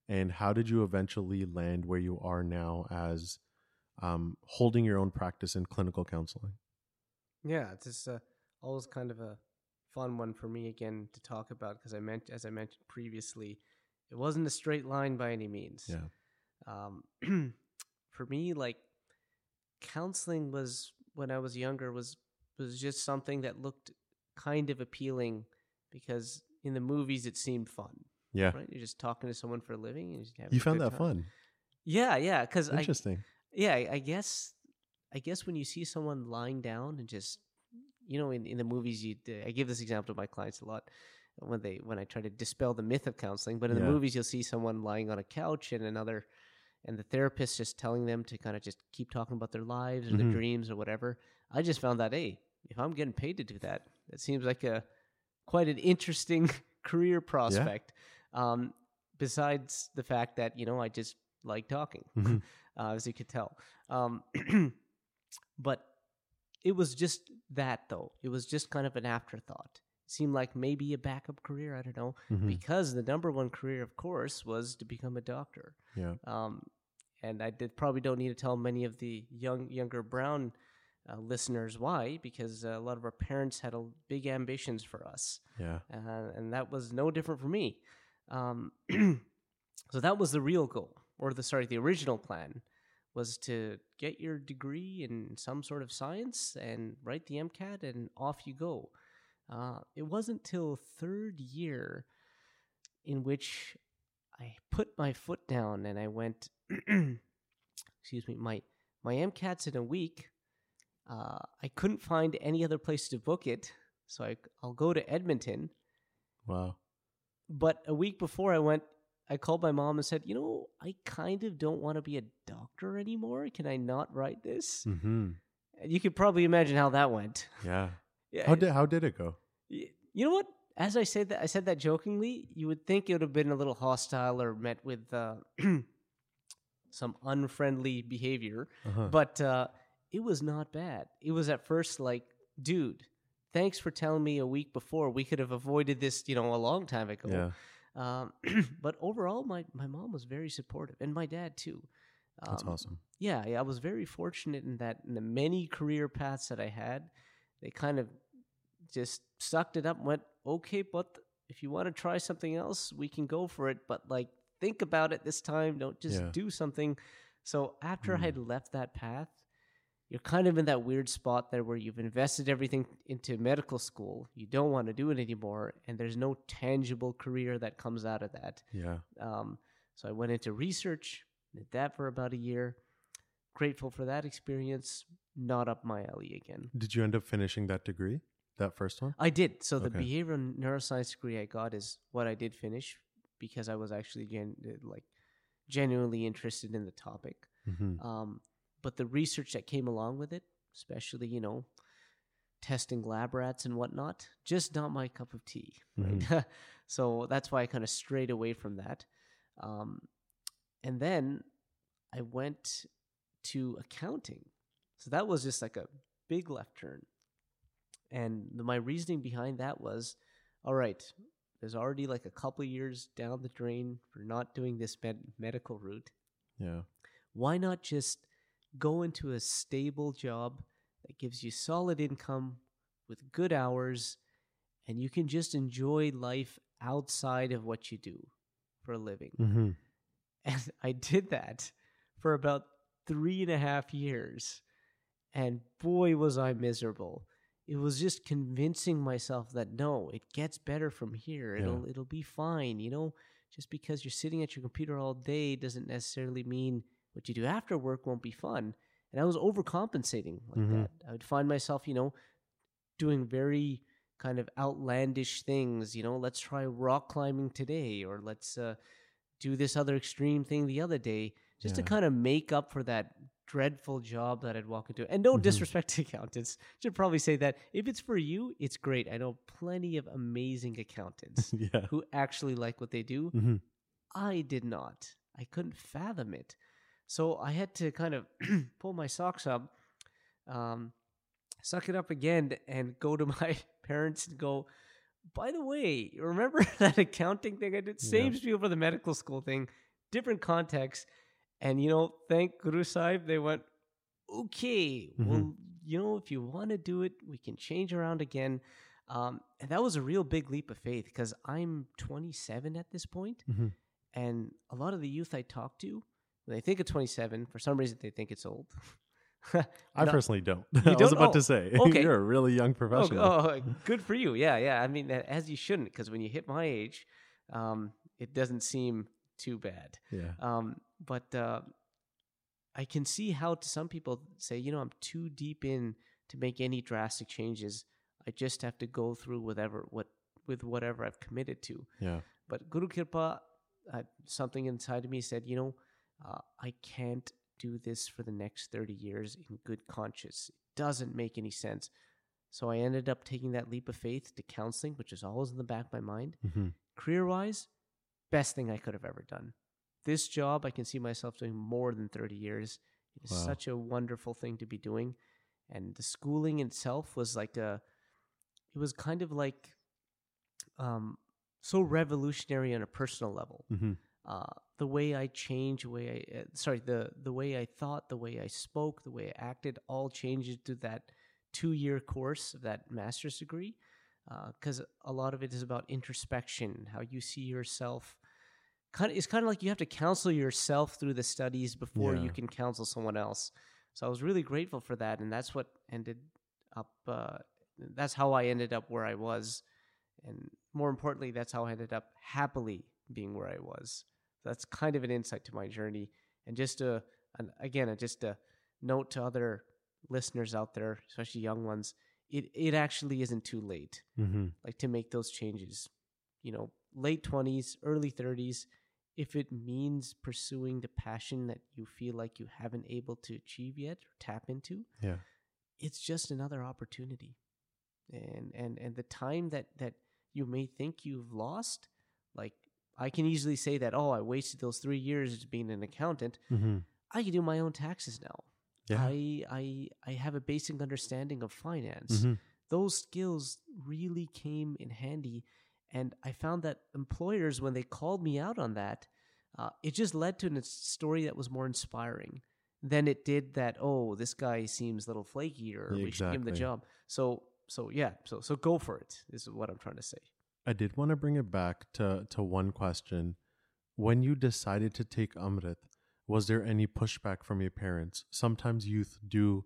and how did you eventually land where you are now as um, holding your own practice in clinical counseling? Yeah, it's just uh, always kind of a fun one for me again to talk about because I meant, as I mentioned previously, it wasn't a straight line by any means. Yeah. Um, [CLEARS THROAT] for me, like counseling was when I was younger was was just something that looked kind of appealing because in the movies it seemed fun. Yeah, Right, you're just talking to someone for a living. And just having you found that time. fun. Yeah, yeah, because I Interesting. yeah, I, I guess I guess when you see someone lying down and just you know in, in the movies you I give this example to my clients a lot when they when I try to dispel the myth of counseling, but in Yeah. the movies you'll see someone lying on a couch and another and the therapist just telling them to kind of just keep talking about their lives or Mhm. their dreams or whatever. I just found that hey, if I'm getting paid to do that, it seems like a quite an interesting [LAUGHS] career prospect. Um, besides the fact that you know I just like talking [LAUGHS] Mhm. uh, as you could tell. Um, [CLEARS THROAT] but it was just that, though. It was just kind of an afterthought. It seemed like maybe a backup career. I don't know. Mhm. Because the number one career, of course, was to become a doctor. Yeah. Um, and I did, probably don't need to tell many of the young younger Brown uh, listeners why, because uh, a lot of our parents had a, big ambitions for us Yeah. uh, and that was no different for me. Um, [CLEARS THROAT] so that was the real goal, or the sorry, the original plan was to get your degree in some sort of science and write the MCAT, and off you go. Uh, it wasn't till third year in which I put my foot down and I went. [CLEARS THROAT] excuse me, my my MCAT's in a week. Uh, I couldn't find any other place to book it, so I, I'll go to Edmonton. Wow. But a week before I went, I called my mom and said, "You know, I kind of don't want to be a doctor anymore. Can I not write this?" hmm And you could probably imagine how that went. Yeah. [LAUGHS] Yeah, How did how did it go? you know what? As I said that, I said that jokingly. You would think it would have been a little hostile or met with uh, [CLEARS THROAT] some unfriendly behavior, Uh-huh. but uh, it was not bad. It was at first like, dude, thanks for telling me a week before. We could have avoided this, you know, a long time ago. yeah. Um, [CLEARS THROAT] but overall, my, my mom was very supportive, and my dad too. That's Um, awesome. Yeah, yeah, I was very fortunate in that in the many career paths that I had, they kind of just sucked it up and went, okay, but if you want to try something else, we can go for it. But like, think about it this time. Don't just Yeah. do something. So after I Mm. had left that path, you're kind of in that weird spot there where you've invested everything into medical school. You don't want to do it anymore, and there's no tangible career that comes out of that. Yeah. Um, so I went into research, did that for about a year, grateful for that experience. Not up my alley again. Did you end up finishing that degree, that first one? I did. So the Okay. behavioral neuroscience degree I got is what I did finish because I was actually gen- like genuinely interested in the topic. Mm-hmm. Um, but the research that came along with it, especially you know, testing lab rats and whatnot, just not my cup of tea. Right? [LAUGHS] so that's why I kind of strayed away from that. Um, and then I went to accounting. So that was just like a big left turn. And the, my reasoning behind that was all right, there's already like a couple of years down the drain for not doing this med- medical route. Yeah. Why not just go into a stable job that gives you solid income with good hours and you can just enjoy life outside of what you do for a living? Mm-hmm. [LAUGHS] And I did that for about three and a half years. And boy, was I miserable. It was just convincing myself that no, it gets better from here. Yeah. It'll it'll be fine. You know, just because you're sitting at your computer all day doesn't necessarily mean what you do after work won't be fun. And I was overcompensating like Mhm. that. I would find myself, you know, doing very kind of outlandish things. You know, let's try rock climbing today, or let's uh, do this other extreme thing the other day, just to kind of make up for that dreadful job that I'd walk into. And no Mhm. disrespect to [LAUGHS] accountants, should probably say that if it's for you, it's great. I know plenty of amazing accountants [LAUGHS] yeah. who actually like what they do. Mm-hmm. I did not. I couldn't fathom it. So I had to kind of [CLEARS THROAT] pull my socks up, um, suck it up again, and go to [LAUGHS] my parents and go, by the way, remember [LAUGHS] that accounting thing I did? Same Yeah. spiel for the medical school thing, different context. And, you know, thank Guru Sahib, they went, okay, well, Mhm. you know, if you want to do it, we can change around again. Um, and that was a real big leap of faith because I'm 27 at this point, Mhm. and a lot of the youth I talk to, when they think of 27, for some reason they think it's old. [LAUGHS] I No- personally don't. [LAUGHS] I was don't? about Oh, to say, [LAUGHS] okay. you're a really young Oh, professional. oh, good for you. Yeah, yeah. I mean, as you shouldn't, because when you hit my age, um, it doesn't seem too bad. Yeah. Um, but uh, I can see how to some people say, you know, I'm too deep in to make any drastic changes. I just have to go through whatever what with whatever I've committed to. Yeah. But Guru Kirpa, uh, something inside of me said, you know, uh, I can't do this for the next 30 years in good conscience. It doesn't make any sense. So I ended up taking that leap of faith to counseling, which is always in the back of my mind. Mm-hmm. Career wise, best thing I could have ever done. This job, I can see myself doing more than 30 years. It is Wow. such a wonderful thing to be doing. And the schooling itself was like a, it was kind of like um, so revolutionary on a personal level. Mm-hmm. Uh, the way I changed, the way I, uh, sorry, the the way I thought, the way I spoke, the way I acted, all changed to that two year course of that master's degree. Because a lot of it is about introspection, how you see yourself. Kind of, it's kind of like you have to counsel yourself through the studies before you can counsel someone else. So I was really grateful for that, and that's what ended up. Uh, that's how I ended up where I was, and more importantly, that's how I ended up happily being where I was. That's kind of an insight to my journey, and just a, an, again, a, just a note to other listeners out there, especially young ones. It it actually isn't too late, Mm-hmm. like to make those changes. You know, late twenties, early thirties. If it means pursuing the passion that you feel like you haven't able to achieve yet or tap into, Yeah. it's just another opportunity and and and the time that that you may think you've lost like i can easily say that oh i wasted those three years as being an accountant. Mm-hmm. i can do my own taxes now. Yeah. i i i have a basic understanding of finance. Mm-hmm. those skills really came in handy and i found that employers when they called me out on that uh, it just led to a story that was more inspiring than it did that oh this guy seems a little flaky or we should give him the job. So so yeah. So so go for it is what i'm trying to say I did want to bring it back to, to one question. When you decided to take Amrit, was there any pushback from your parents? Sometimes youth do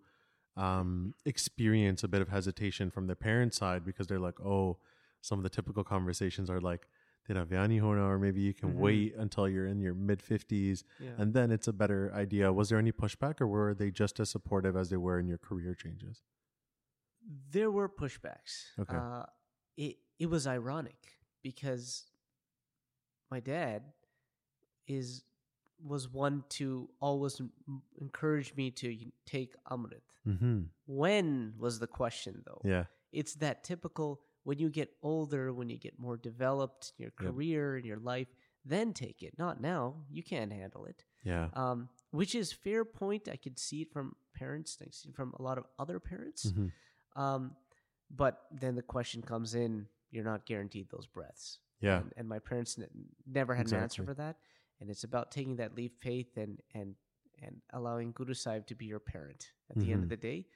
um, experience a bit of hesitation from their parents' side because they're like, oh, some of the typical conversations are like, tiraviani hona, or maybe you can Mhm. wait until you're in your mid 50s Yeah. and then it's a better idea. Was there any pushback or were they just as supportive as they were in your career changes? there were pushbacks. Okay. Uh, it it was ironic because my dad is was one to always encourage me to take Amrit. Mm-hmm. When was the question though? Yeah. It's that typical when you get older, when you get more developed in your Yep. career in your life, then take it. Not now. You can't handle it. Yeah. Um, which is fair point. I could see it from parents. I see it from a lot of other parents. Mhm. Um, but then the question comes in: you're not guaranteed those breaths. Yeah. And, and my parents n- never had an answer for that. And it's about taking that leap of faith and and and allowing Guru Sahib to be your parent at the end of Mhm. the day.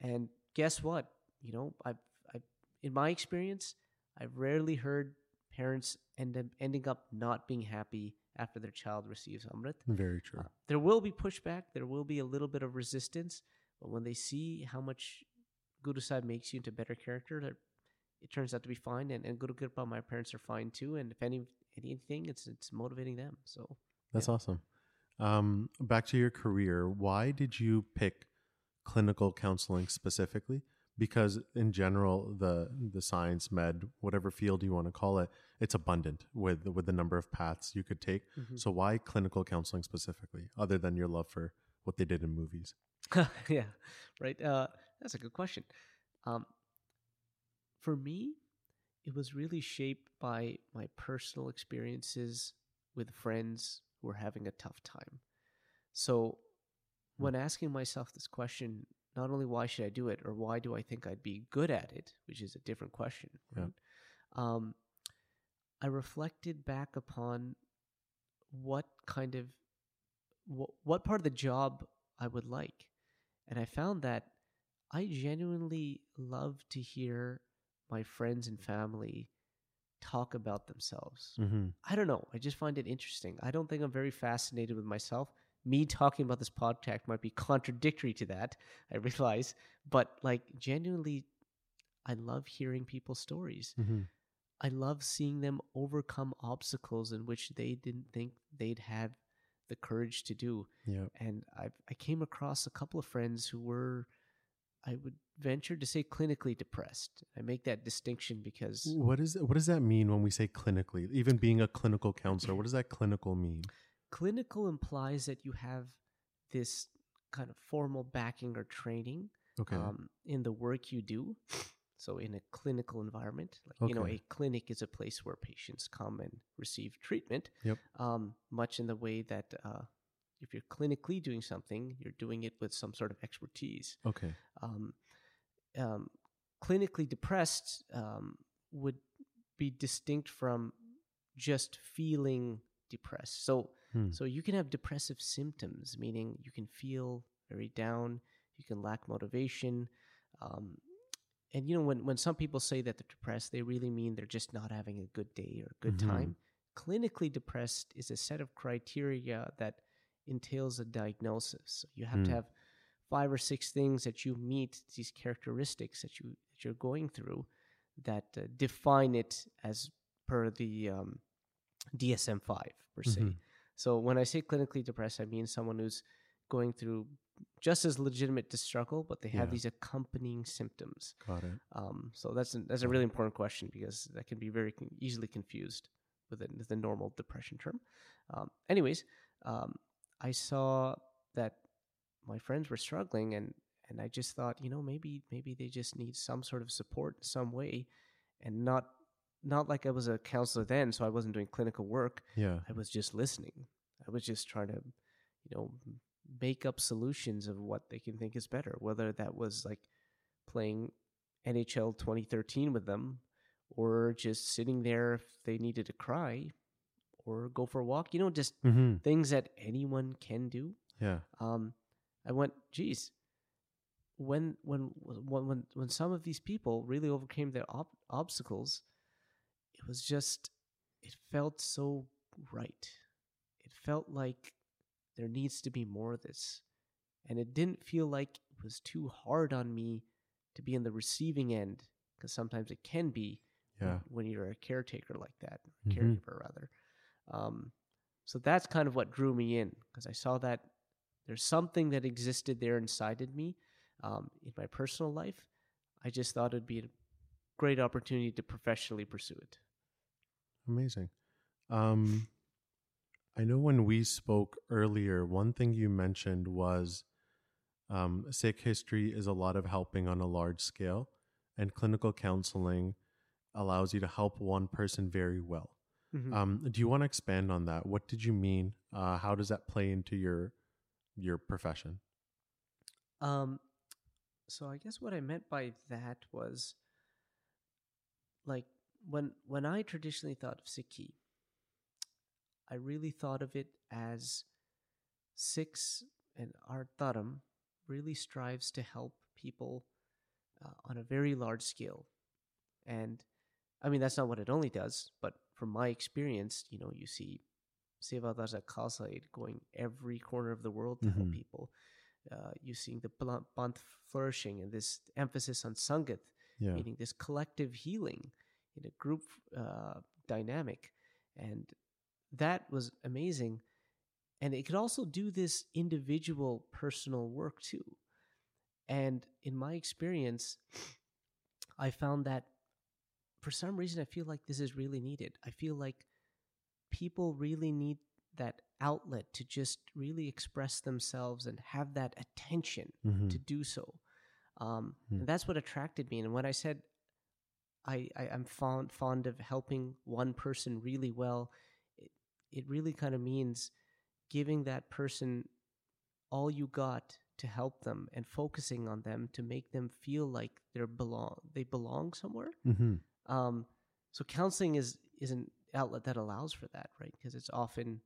And guess what? You know, I've, I've in my experience, I've rarely heard parents end up ending up not being happy after their child receives Amrit. Very true. Uh, there will be pushback. There will be a little bit of resistance. But when they see how much Guru Sahib makes you into better character, they're- it turns out to be fine. And, and Guru Kripa, my parents are fine too. And if any anything, it's it's motivating them. So That's awesome. Um, back to your career. Why did you pick clinical counseling specifically? Because in general, the the science med, whatever field you want to call it, it's abundant with with the number of paths you could take. Mhm. So why clinical counseling specifically, other than your love for what they did in movies? [LAUGHS] yeah, right. Uh, that's a good question. Um, for me, it was really shaped by my personal experiences with friends who were having a tough time. So, Hmm. when asking myself this question, not only why should I do it or why do I think I'd be good at it, which is a different question, Yeah. right? Um, I reflected back upon what kind of what, what part of the job I would like. And I found that I genuinely love to hear my friends and family talk about themselves. Mm-hmm. I don't know. I just find it interesting. I don't think I'm very fascinated with myself. Me talking about this podcast might be [LAUGHS] contradictory to that, I realize. But like, genuinely, I love hearing people's stories. Mm-hmm. I love seeing them overcome obstacles in which they didn't think they'd have the courage to do. Yeah. And I I came across a couple of friends who were, I would venture to say, clinically depressed. I make that distinction because What is what does that mean when we say clinically? Even being a clinical counselor, what does that clinical mean? clinical implies that you have this kind of formal backing or training Okay. um, in the work you do. So, in a clinical environment, like you know, a clinic is a place where patients come and receive treatment. Yep. Um, much in the way that uh, if you're clinically doing something, you're doing it with some sort of expertise. okay. Um, um, clinically depressed um, would be distinct from just feeling depressed. So, Hmm. so you can have depressive symptoms, meaning you can feel very down, you can lack motivation. Um, and you know, when, when some people say that they're depressed, they really mean they're just not having a good day or a good Mhm. time. Clinically depressed is a set of criteria that entails a diagnosis. So you have to Hmm. have five or six things that you meet these characteristics that you that you're going through that uh, define it as per the um, DSM five per se. Mhm. So when I say clinically depressed, I mean someone who's going through just as legitimate to struggle, but they have Yeah. these accompanying symptoms. Got it. Um, so that's a, that's a really important question because that can be very con- easily confused with the, the normal depression term. Um, anyways, um, I saw that my friends were struggling, and and I just thought, you know, maybe maybe they just need some sort of support in some way, and not not like I was a counselor then, so I wasn't doing clinical work. Yeah. I was just listening. I was just trying to, you know, make up solutions of what they can think is better. Whether that was like playing NHL 2013 with them, or just sitting there if they needed to cry, or go for a walk. You know, just Mm-hmm. things that anyone can do. Yeah. Um, I went, geez, when when when when when some of these people really overcame their ob- obstacles, it was just it felt so right. It felt like there needs to be more of this, and it didn't feel like it was too hard on me to be in the receiving end because sometimes it can be Yeah. when you're a caretaker like that, Mhm. caregiver rather. Um, so that's kind of what drew me in because I saw that there's something that existed there inside of me um, in my personal life. I just thought it'd be a great opportunity to professionally pursue it. Amazing. Um, I know when we spoke earlier, one thing you mentioned was um, Sikh history is a lot of helping on a large scale, and clinical counseling allows you to help one person very well. Mhm. Um, do you want to expand on that? What did you mean? Uh, how does that play into your your profession? Um, so I guess what I meant by that was like when when I traditionally thought of Sikhi, I really thought of it as Sikhs and our dharam really strives to help people uh, on a very large scale, and I mean that's not what it only does, but from my experience, you know, you see Seva Daja Khalsa going every corner of the world to help Mhm. people uh, you seeing the blunt flourishing and this emphasis on sangat, Yeah. meaning this collective healing in a group uh, dynamic, and that was amazing. And it could also do this individual personal work too. And in my experience, I found that for some reason, I feel like this is really needed. I feel like people really need that outlet to just really express themselves and have that attention Mhm. to do so. Um, Hmm. That's what attracted me. And when I said I, I, I'm fond fond of helping one person really well, it, it really kind of means giving that person all you got to help them and focusing on them to make them feel like they're belong they belong somewhere. Mhm. Um, so counseling is is an outlet that allows for that, right? Because it's often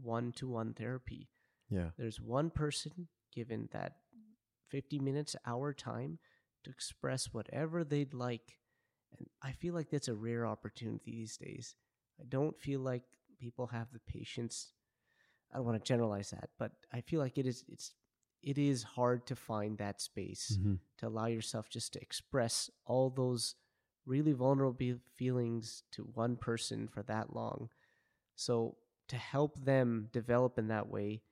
one to one therapy. Yeah. There's one person given that 50 minutes, hour time to express whatever they'd like. And I feel like that's a rare opportunity these days. I don't feel like people have the patience. I don't want to generalize that, but I feel like it is it's it is hard to find that space Mhm. to allow yourself just to express all those really vulnerable feelings to one person for that long. So to help them develop in that way,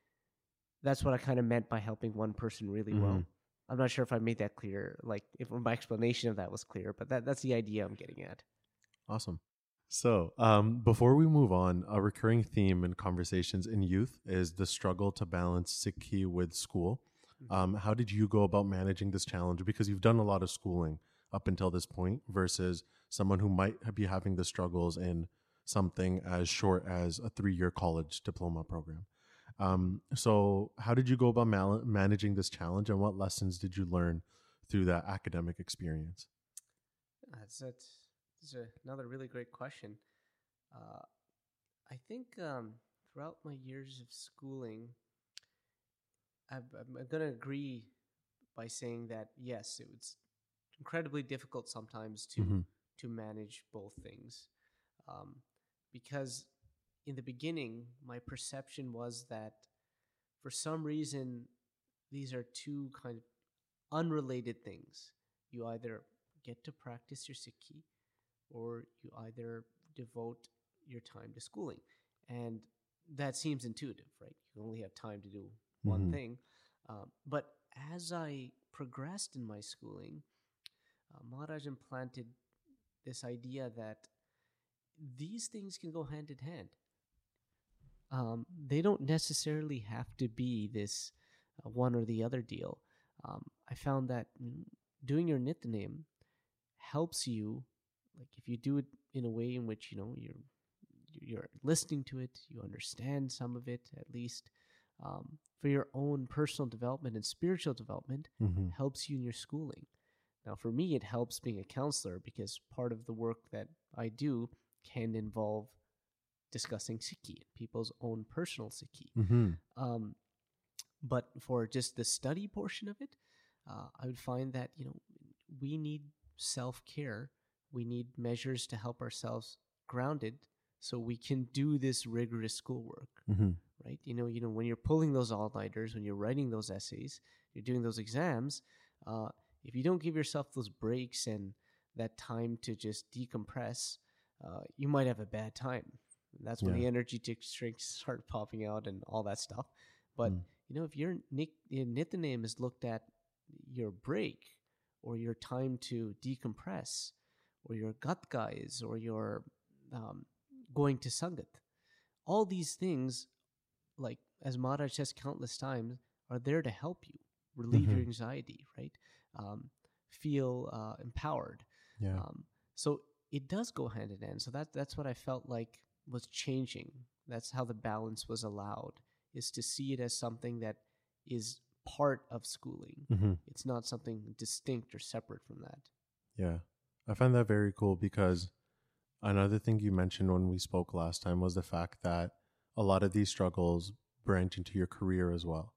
that's what I kind of meant by helping one person really well. Mhm. I'm not sure if I made that clear, like if my explanation of that was clear, but that, that's the idea I'm getting at. Awesome. So, um, before we move on, a recurring theme in conversations in youth is the struggle to balance Sikhi with school. Mhm. Um, how did you go about managing this challenge? Because you've done a lot of schooling up until this point versus someone who might be having the struggles in something as short as a three year college diploma program. Um, so, how did you go about mal- managing this challenge and what lessons did you learn through that academic experience? That's a, another really great question. Uh, I think um, throughout my years of schooling, I'm, I'm going to agree by saying that yes, it was incredibly difficult sometimes to Mhm. to manage both things, um, because in the beginning, my perception was that for some reason these are two kind of unrelated things. You either get to practice your Sikhi or you either devote your time to schooling. And that seems intuitive, right? You only have time to do one Mhm. thing. Um, but as I progressed in my schooling, uh, Maharaj implanted this idea that these things can go hand in hand. Um, they don't necessarily have to be this uh, one or the other deal. Um, I found that mm, doing your nitnem helps you, like if you do it in a way in which you know you're you're listening to it, you understand some of it at least, um, for your own personal development and spiritual development, Mhm. helps you in your schooling. Now, for me, it helps being a counselor because part of the work that I do can involve discussing Sikhi, people's own personal Sikhi. Mhm. Um, but for just the study portion of it, uh, I would find that you know we need self care. We need measures to help ourselves grounded, so we can do this rigorous schoolwork. Mhm. Right? You know, you know when you're pulling those all nighters, when you're writing those essays, you're doing those exams. Uh, if you don't give yourself those breaks and that time to just decompress, uh, you might have a bad time. That's when Yeah. the energy drinks start popping out and all that stuff. But Mm. you know, if your Nick nitnem is looked at your break or your time to decompress or your gut guys or your um, going to Sangat, all these things, like as Maharaj says countless times, are there to help you relieve your Mhm. anxiety, right? Um, feel uh, empowered. Yeah. Um, so it does go hand in hand. So that that's what I felt like was changing. That's how the balance was allowed is to see it as something that is part of schooling. hmm It's not something distinct or separate from that. Yeah. I find that very cool because another thing you mentioned when we spoke last time was the fact that a lot of these struggles branch into your career as well.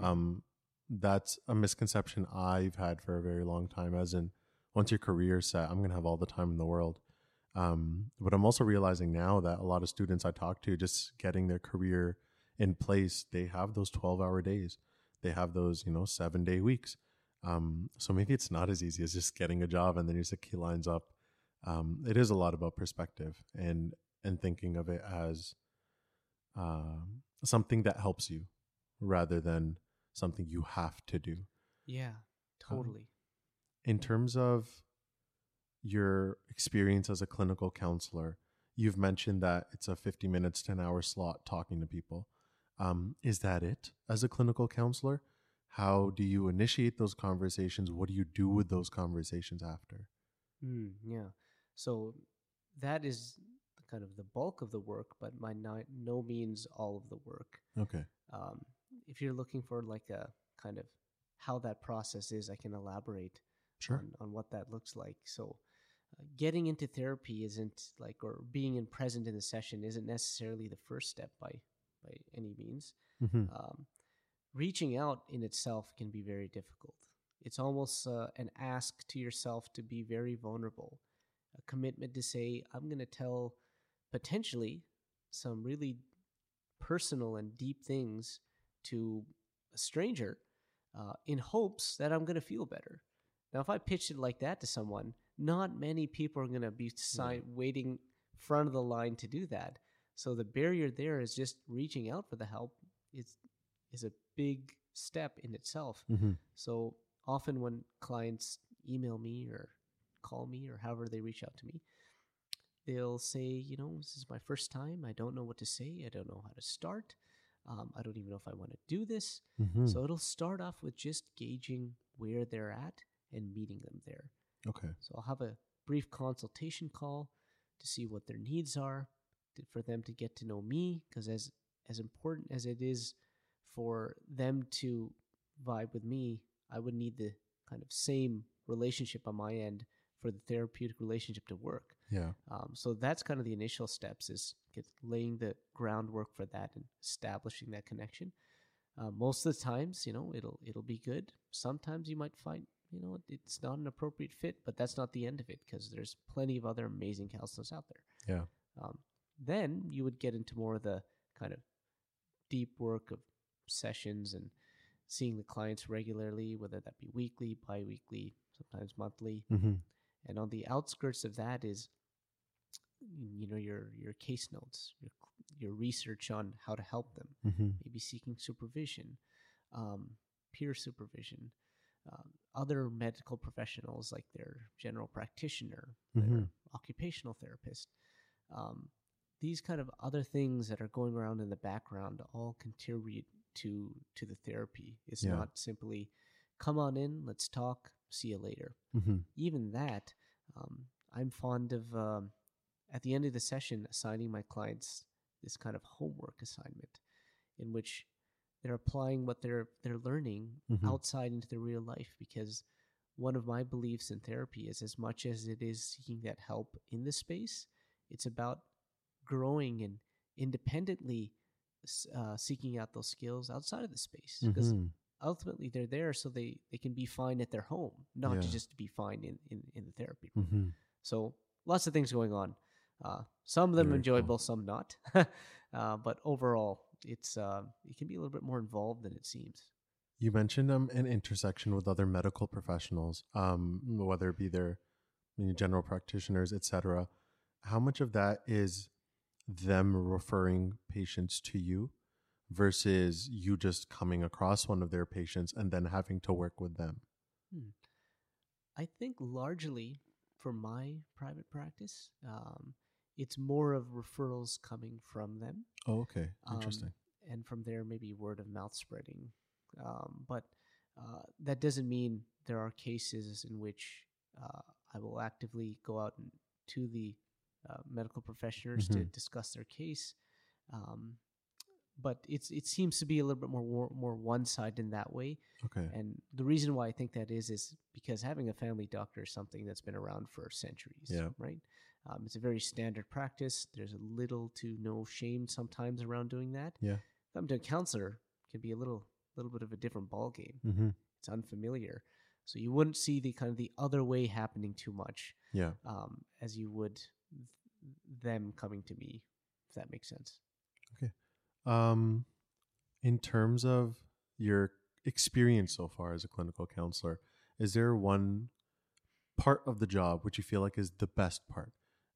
Um, that's a misconception I've had for a very long time, as in, once your career's set, I'm to have all the time in the world. Um, but I'm also realizing now that a lot of students I talk to, just getting their career in place, they have those 12 hour days. They have those, you know, seven day weeks. Um, so maybe it's not as easy as just getting a job and then your key lines up. Um, it is a lot about perspective and and thinking of it as um, something that helps you rather than something you have to do. Yeah, Um, totally. In terms of your experience as a clinical counselor, you've mentioned that it's a 50 minutes to an hour slot talking to people. Um, is that it as a clinical counselor? How do you initiate those conversations? What do you do with those conversations after? Mm, yeah. So that is kind of the bulk of the work, but by no, no means all of the work. Okay. Um, if you're looking for like a kind of how that process is, I can elaborate Sure. on, on what that looks like. So, uh, getting into therapy isn't like, or being in present in the session isn't necessarily the first step by by any means. hmm Um, reaching out in itself can be very difficult. It's almost uh, an ask to yourself to be very vulnerable, a commitment to say, I'm going to tell potentially some really personal and deep things to a stranger uh, in hopes that I'm going to feel better. Now, if I pitched it like that to someone, not many people are going to be si- waiting front of the line to do that. So the barrier there is just reaching out for the help is is a big step in itself. hmm So often when clients email me or call me or however they reach out to me, they'll say, you know, this is my first time. I don't know what to say. I don't know how to start. Um, I don't even know if I want to do this. hmm So it'll start off with just gauging where they're at and meeting them there. Okay. So I'll have a brief consultation call to see what their needs are, to, for them to get to know me, because as as important as it is for them to vibe with me, I would need the kind of same relationship on my end for the therapeutic relationship to work. Yeah. Um, so that's kind of the initial steps is get, laying the groundwork for that and establishing that connection. Uh, most of the times, you know, it'll it'll be good. Sometimes you might find, you know, it's not an appropriate fit, but that's not the end of it because there's plenty of other amazing counselors out there. Yeah. Um, then you would get into more of the kind of deep work of sessions and seeing the clients regularly, whether that be weekly, biweekly, sometimes monthly. hmm And on the outskirts of that is, you know, your your case notes, your your research on how to help them, hmm maybe seeking supervision, um, peer supervision, um, other medical professionals like their general practitioner, their Mhm. occupational therapist. Um, these kind of other things that are going around in the background all contribute to to the therapy. It's Yeah. not simply come on in, let's talk, see you later hmm even that, um, I'm fond of um, at the end of the session assigning my clients this kind of homework assignment, in which they're applying what they're they're learning Mhm. outside into the real life. Because one of my beliefs in therapy is as much as it is seeking that help in the space, it's about growing and independently uh, seeking out those skills outside of the space. Because Mhm. Ultimately they're there so they, they can be fine at their home, not to just to be fine in, in, in the therapy room. hmm So lots of things going on. Uh, some of them Very cool. enjoyable, some not. [LAUGHS] uh, but overall, it's uh, it can be a little bit more involved than it seems. You mentioned um, an intersection with other medical professionals, um, whether it be their you know, general practitioners, etc. How much of that is them referring patients to you versus you just coming across one of their patients and then having to work with them? Hmm. I think largely for my private practice, um, it's more of referrals coming from them. Oh, okay. um, Interesting. and from there, maybe word of mouth spreading. Um, but uh, that doesn't mean there are cases in which uh, I will actively go out and, to the uh, medical professionals to Mhm. discuss their case. Um, but it's it seems to be a little bit more more, more one sided in that way. okay. And the reason why I think that is is because having a family doctor is something that's been around for centuries. Yeah. Right. Um, it's a very standard practice. There's a little to no shame sometimes around doing that. Yeah. Coming to a counselor can be a little little bit of a different ball game. Mm-hmm. It's unfamiliar, so you wouldn't see the kind of the other way happening too much Yeah. um, as you would th- them coming to me. If that makes sense. Um, in terms of your experience so far as a clinical counselor, is there one part of the job which you feel like is the best part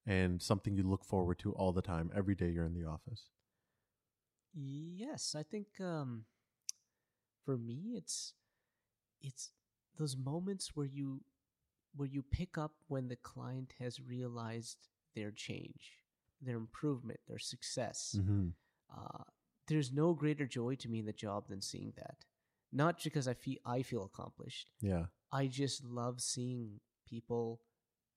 and something you look forward to all the time, every day you're in the office? Yes, I think um, for me, it's it's those moments where you where you pick up when the client has realized their change, their improvement, their success. Mm-hmm. Uh, there's no greater joy to me in the job than seeing that. Not because I feel I feel accomplished. Yeah. I just love seeing people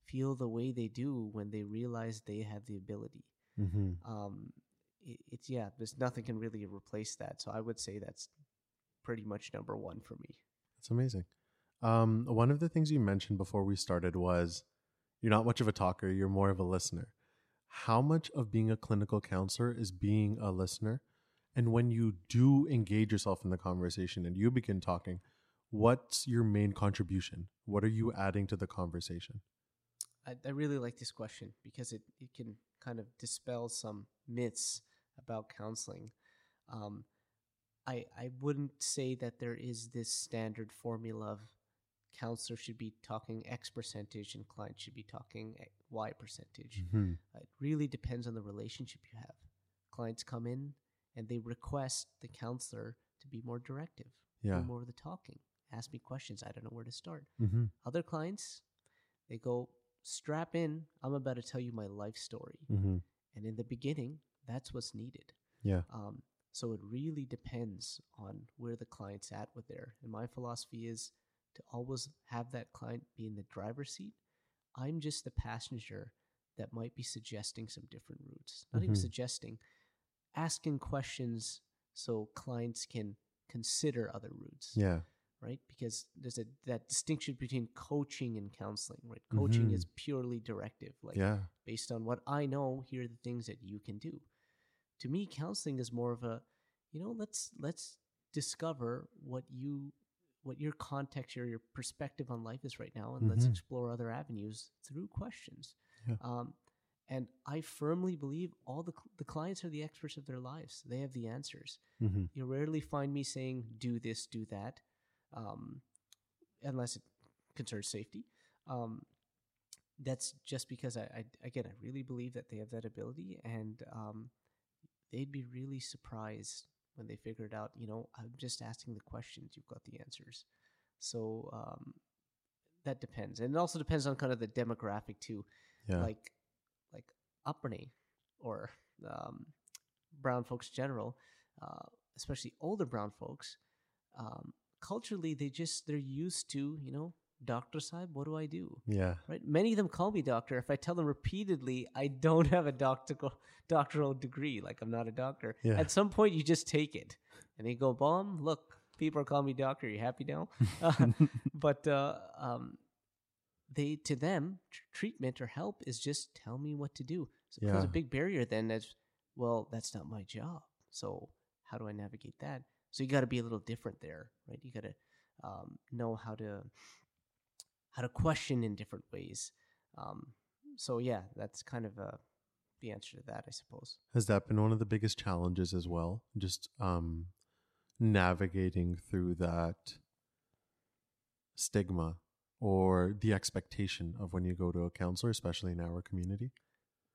feel the way they do when they realize they have the ability Mm-hmm. um it, it's yeah there's nothing can really replace that so i would say that's pretty much number one for me That's amazing. Um, one of the things you mentioned before we started was you're not much of a talker, you're more of a listener. How much of being a clinical counselor is being a listener? And when you do engage yourself in the conversation and you begin talking, what's your main contribution? What are you adding to the conversation? I, I really like this question because it, it can kind of dispel some myths about counseling um, I, I wouldn't say that there is this standard formula of counselor should be talking X percentage and client should be talking Y percentage. Mm-hmm. It really depends on the relationship you have. Clients come in and they request the counselor to be more directive, Yeah. do more of the talking, ask me questions. I don't know where to start. Mm-hmm. Other clients, they go, strap in. I'm about to tell you my life story. Mm-hmm. And in the beginning, that's what's needed. Yeah. Um, so it really depends on where the client's at with their. And my philosophy is to always have that client be in the driver's seat. I'm just the passenger that might be suggesting some different routes. Not even Mhm. suggesting, asking questions so clients can consider other routes Yeah. right? Because there's a that distinction between coaching and counseling, right? Coaching Mhm. is purely directive, like Yeah. based on what I know, here are the things that you can do. To me, counseling is more of a, you know, let's let's discover what you what your context or your perspective on life is right now, and let's Mhm. explore other avenues through questions. Yeah. Um, and I firmly believe all the the clients are the experts of their lives. They have the answers. Mm-hmm. you rarely find me saying do this do that um, unless it concerns safety. Um, that's just because I, I again i really believe that they have that ability. And um, they'd be really surprised when they figure it out you know i'm just asking the questions. You've got the answers. So um, that depends. And it also depends on kind of the demographic too. Yeah. like like upbringing or um, brown folks in general, uh, especially older brown folks, um, culturally they just they're used to you know doctor side. What do I do? yeah. Right? Many of them call me doctor. If I tell them repeatedly I don't have a doctoral doctoral degree, like I'm not a doctor, Yeah. at some point you just take it, and they go, "Bomb, look, people are calling me doctor. Are you happy now?" [LAUGHS] Uh, but uh, um, they to them tr- treatment or help is just tell me what to do. So it becomes a big barrier then. As well, that's not my job. So how do I navigate that? So you got to be a little different there, right? You got to um, know how to how to question in different ways. Um, so yeah, that's kind of uh, the answer to that, I suppose. Has that been one of the biggest challenges as well? Just um, navigating through that stigma or the expectation of when you go to a counselor, especially in our community?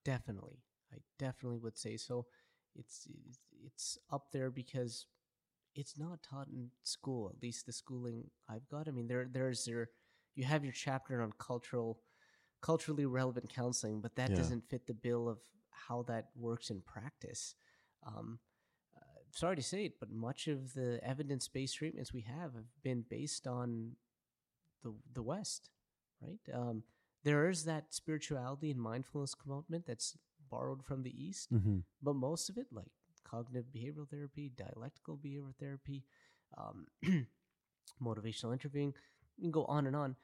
Definitely, I definitely would say so. It's it's- up there because it's not taught in school. At least the schooling I've got. I mean, there there's your you have your chapter on cultural culturally relevant counseling, but that Yeah. doesn't fit the bill of how that works in practice. Um, uh, sorry to say it, but much of the evidence based treatments we have have been based on the the West, right? Um, there is that spirituality and mindfulness component that's borrowed from the East, Mm-hmm. but most of it, like cognitive behavioral therapy, dialectical behavioral therapy, um, [CLEARS THROAT] motivational interviewing, you can go on and on,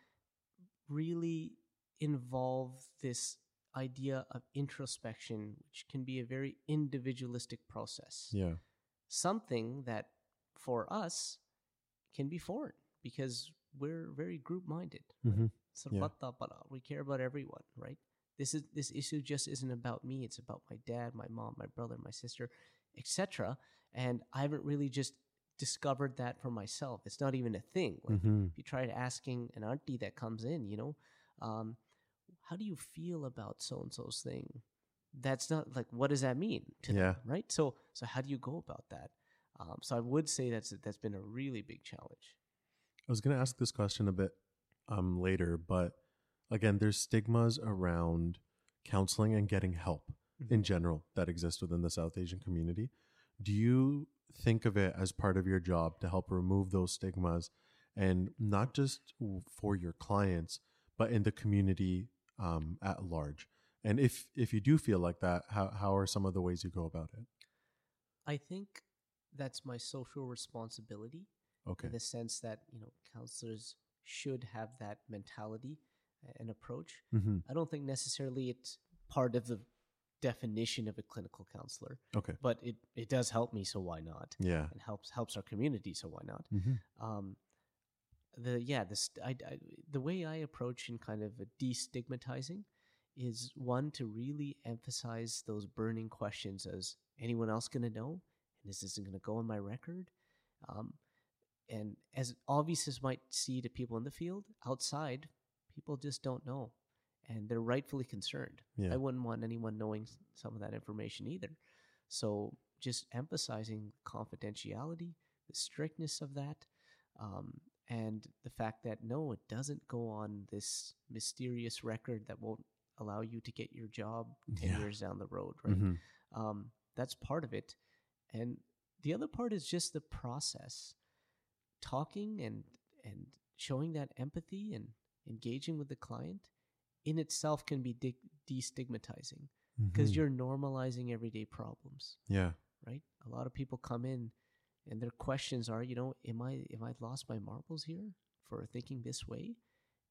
really involve this idea of introspection, which can be a very individualistic process. Yeah. Something that for us can be foreign because we're very group minded. Mm-hmm. Yeah. We care about everyone, right? This is this issue just isn't about me. It's about my dad, my mom, my brother, my sister, etc. And I haven't really just discovered that for myself. It's not even a thing. Like Mm-hmm. if you tried asking an auntie that comes in, you know, um, how do you feel about so and so's thing? That's not like what does that mean to Yeah. them, right? So so how do you go about that? Um, so I would say that's that's been a really big challenge. I was going to ask this question a bit um, later, but again, there's stigmas around counseling and getting help in general that exist within the South Asian community. Do you think of it as part of your job to help remove those stigmas and not just for your clients, but in the community um, at large? And if if you do feel like that, how how are some of the ways you go about it? I think that's my social responsibility Okay. in the sense that you know counselors should have that mentality and approach. hmm I don't think necessarily it's part of the definition of a clinical counselor, Okay. but it it does help me, so why not? Yeah. And helps helps our community, so why not? hmm Um, the yeah, the st- I, I, the way I approach in kind of a destigmatizing is one to really emphasize those burning questions as anyone else going to know, and this isn't going to go on my record. Um, and as obvious as might see to people in the field, outside, people just don't know, and they're rightfully concerned. Yeah. I wouldn't want anyone knowing some of that information either. So just emphasizing confidentiality, the strictness of that, um, and the fact that no, it doesn't go on this mysterious record that won't allow you to get your job 10 Yeah. years down the road, right? hmm um, that's part of it and the other part is just the process talking and and showing that empathy and engaging with the client in itself can be de- destigmatizing. Because Mhm. you're normalizing everyday problems. Yeah. right? A lot of people come in and their questions are you know am i am i lost my marbles here for thinking this way?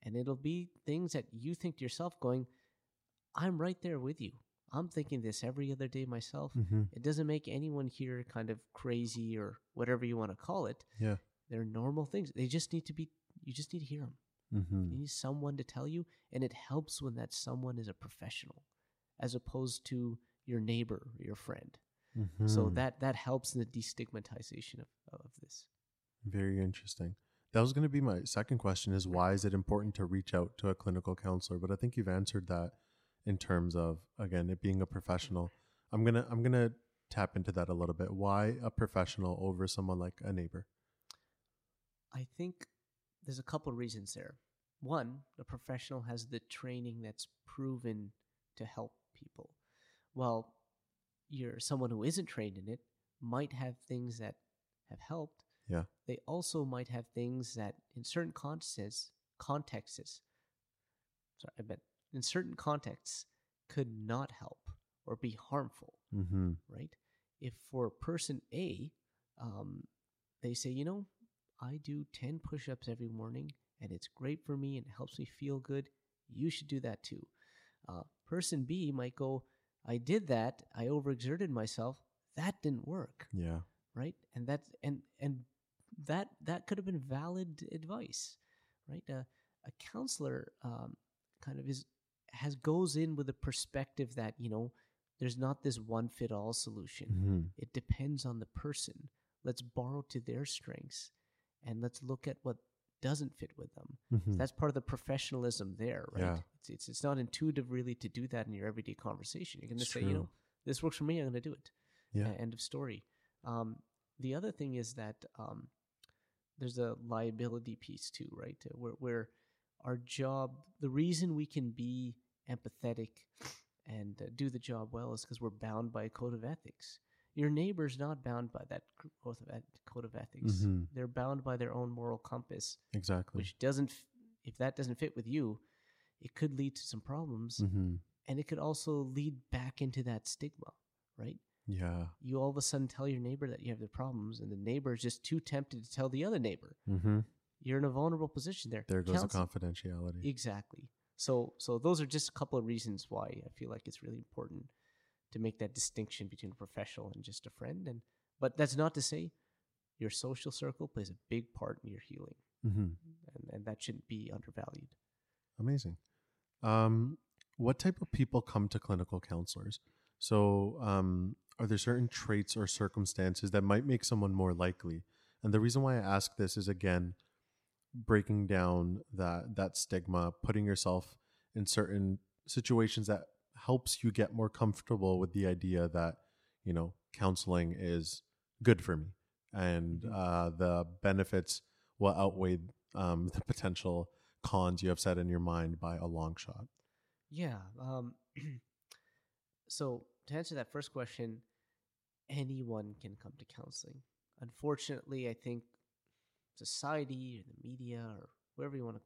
And it'll be things that you think to yourself going i'm right there with you. I'm thinking this every other day myself. Hmm it doesn't make anyone here kind of crazy or whatever you want to call it. Yeah. They're normal things they just need to be you just need to hear them hmm you need someone to tell you and it helps when that someone is a professional as opposed to your neighbor or your friend so Mhm. that that helps in the destigmatization of, of this Very interesting. That was going to be my second question is why is it important to reach out to a clinical counselor? But I think you've answered that in terms of again it being a professional. I'm going to I'm going to tap into that a little bit. Why a professional over someone like a neighbor? I think there's a couple reasons there one the professional has the training that's proven to help people while you're someone who isn't trained in it might have things that have helped Yeah. they also might have things that in certain contexts contexts sorry i bet in certain contexts could not help or be harmful Mhm. right if for person a um, they say you know i do 10 push-ups every morning and it's great for me and helps me feel good. You should do that too. Uh, person b might go i did that. I overexerted myself. That didn't work. Yeah. right? And that's and and that that could have been valid advice right? Uh, a counselor um, kind of is has goes in with a perspective that you know there's not this one fit all solution. Mhm. it depends on the person. Let's borrow to their strengths and let's look at what doesn't fit with them. Mhm. That's part of the professionalism there, right? Yeah. It's, it's it's not intuitive really to do that in your everyday conversation. You're going to It's say, you know, this works for me. I'm going to do it. Yeah. Uh, end of story. Um, the other thing is that um, there's a liability piece too, right? Uh, Where where our job, the reason we can be empathetic and uh, do the job well is because we're bound by a code of ethics. Your neighbor's not bound by that code of, eth- code of ethics. Mhm. They're bound by their own moral compass, Exactly. which doesn't. F- if that doesn't fit with you, it could lead to some problems, hmm and it could also lead back into that stigma, right? Yeah. you all of a sudden tell your neighbor that you have the problems, and the neighbor is just too tempted to tell the other neighbor. hmm You're in a vulnerable position there. There goes Counsel- the confidentiality. Exactly. So, so those are just a couple of reasons why I feel like it's really important to make that distinction between a professional and just a friend. And but that's not to say your social circle plays a big part in your healing, hmm and, and that shouldn't be undervalued. Amazing. Um, what type of people come to clinical counselors? So, um, are there certain traits or circumstances that might make someone more likely? And the reason why I ask this is again, breaking down that that stigma, putting yourself in certain situations that helps you get more comfortable with the idea that you know counseling is good for me, and Mhm. uh, the benefits will outweigh um, [LAUGHS] the potential cons you have set in your mind by a long shot. Yeah. Um, [CLEARS THROAT] so to answer that first question, anyone can come to counseling. Unfortunately, I think society or the media or whatever you want to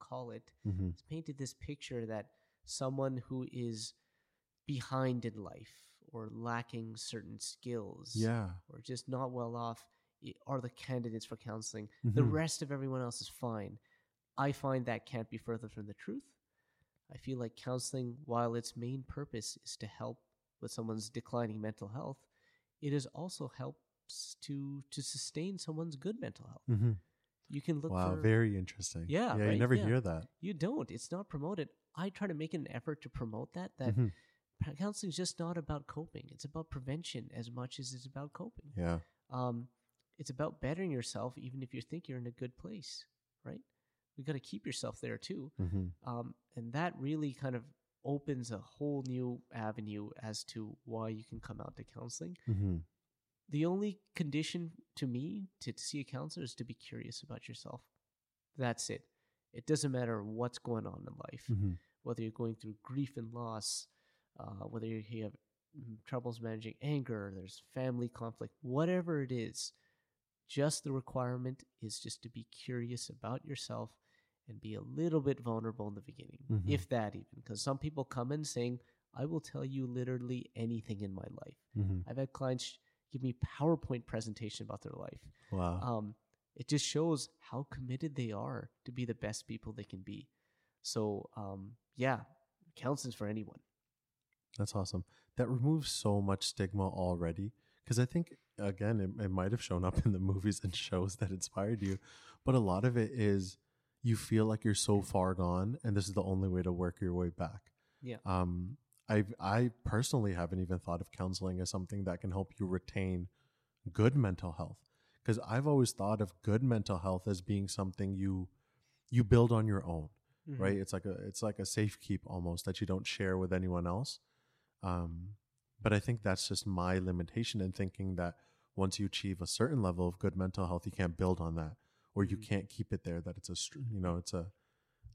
call it Mm-hmm. has painted this picture that someone who is behind in life or lacking certain skills Yeah. or just not well off are the candidates for counseling. The Mhm. rest of everyone else is fine. I find that can't be further from the truth. I feel like counseling, while its main purpose is to help with someone's declining mental health, it is also helps to to sustain someone's good mental health. Mm-hmm. You can look Wow, for very interesting. Yeah, yeah, you never Yeah. hear that. you don't. It's not promoted. I try to make an effort to promote that. That Mhm. counseling is just not about coping. It's about prevention as much as it's about coping. Yeah, Um, it's about bettering yourself, even if you think you're in a good place, right? You got to keep yourself there too, hmm um, and that really kind of opens a whole new avenue as to why you can come out to counseling. hmm The only condition to me to, to see a counselor is to be curious about yourself. That's it. It doesn't matter what's going on in life hmm whether you're going through grief and loss, uh, whether you have mm, troubles managing anger, there's family conflict, whatever it is, just the requirement is just to be curious about yourself and be a little bit vulnerable in the beginning, Mhm. if that even. Because some people come in saying, I will tell you literally anything in my life. hmm I've had clients give me PowerPoint presentation about their life. Wow. Um, it just shows how committed they are to be the best people they can be. So, um, yeah, counseling's for anyone. That's awesome. That removes so much stigma already. Because I think, again, it, it might have shown up in the movies and shows that inspired you, but a lot of it is you feel like you're so far gone, and this is the only way to work your way back. Yeah. Um, I I personally haven't even thought of counseling as something that can help you retain good mental health. Because I've always thought of good mental health as being something you you build on your own Mm-hmm. right? It's like a it's like a safe keep almost that you don't share with anyone else. Um, but I think that's just my limitation in thinking that once you achieve a certain level of good mental health, you can't build on that, or you Mhm. can't keep it there. That it's a you know it's a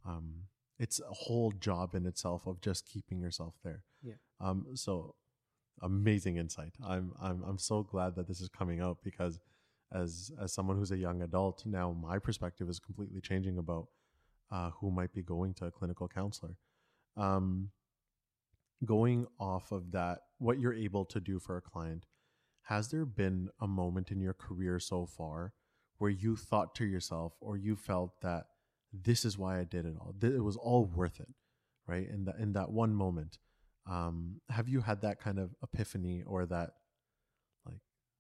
um, it's a whole job in itself of just keeping yourself there. Yeah. Um. So amazing insight. I'm I'm I'm so glad that this is coming out because as as someone who's a young adult now, my perspective is completely changing about uh, who might be going to a clinical counselor. Um, going off of that, what you're able to do for a client, has there been a moment in your career so far where you thought to yourself or you felt that this is why I did it all? It was all worth it, right? In that in that one moment, um, have you had that kind of epiphany or that, like,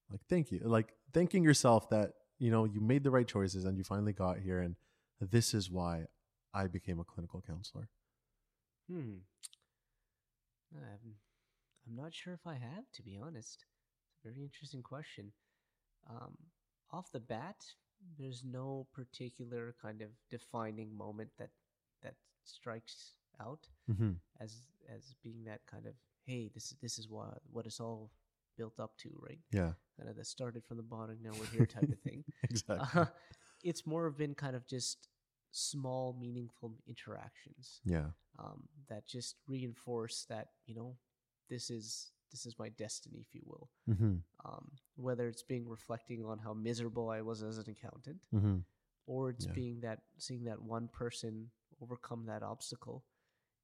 like thank you, like thanking yourself that you know you made the right choices and you finally got here and this is why I became a clinical counselor. Hmm. I'm, I'm not sure if I have, to be honest. It's a very interesting question. Um, off the bat, there's no particular kind of defining moment that that strikes out Mm-hmm. as as being that kind of hey this is this is what what it's all built up to right Yeah. kind of that started from the bottom now we're here type of thing [LAUGHS] Exactly. uh, it's more of been kind of just small meaningful interactions yeah. um, that just reinforce that you know this is this is my destiny if you will Mm-hmm. um, whether it's being reflecting on how miserable i was as an accountant Mm-hmm. or it's Yeah. being that seeing that one person overcome that obstacle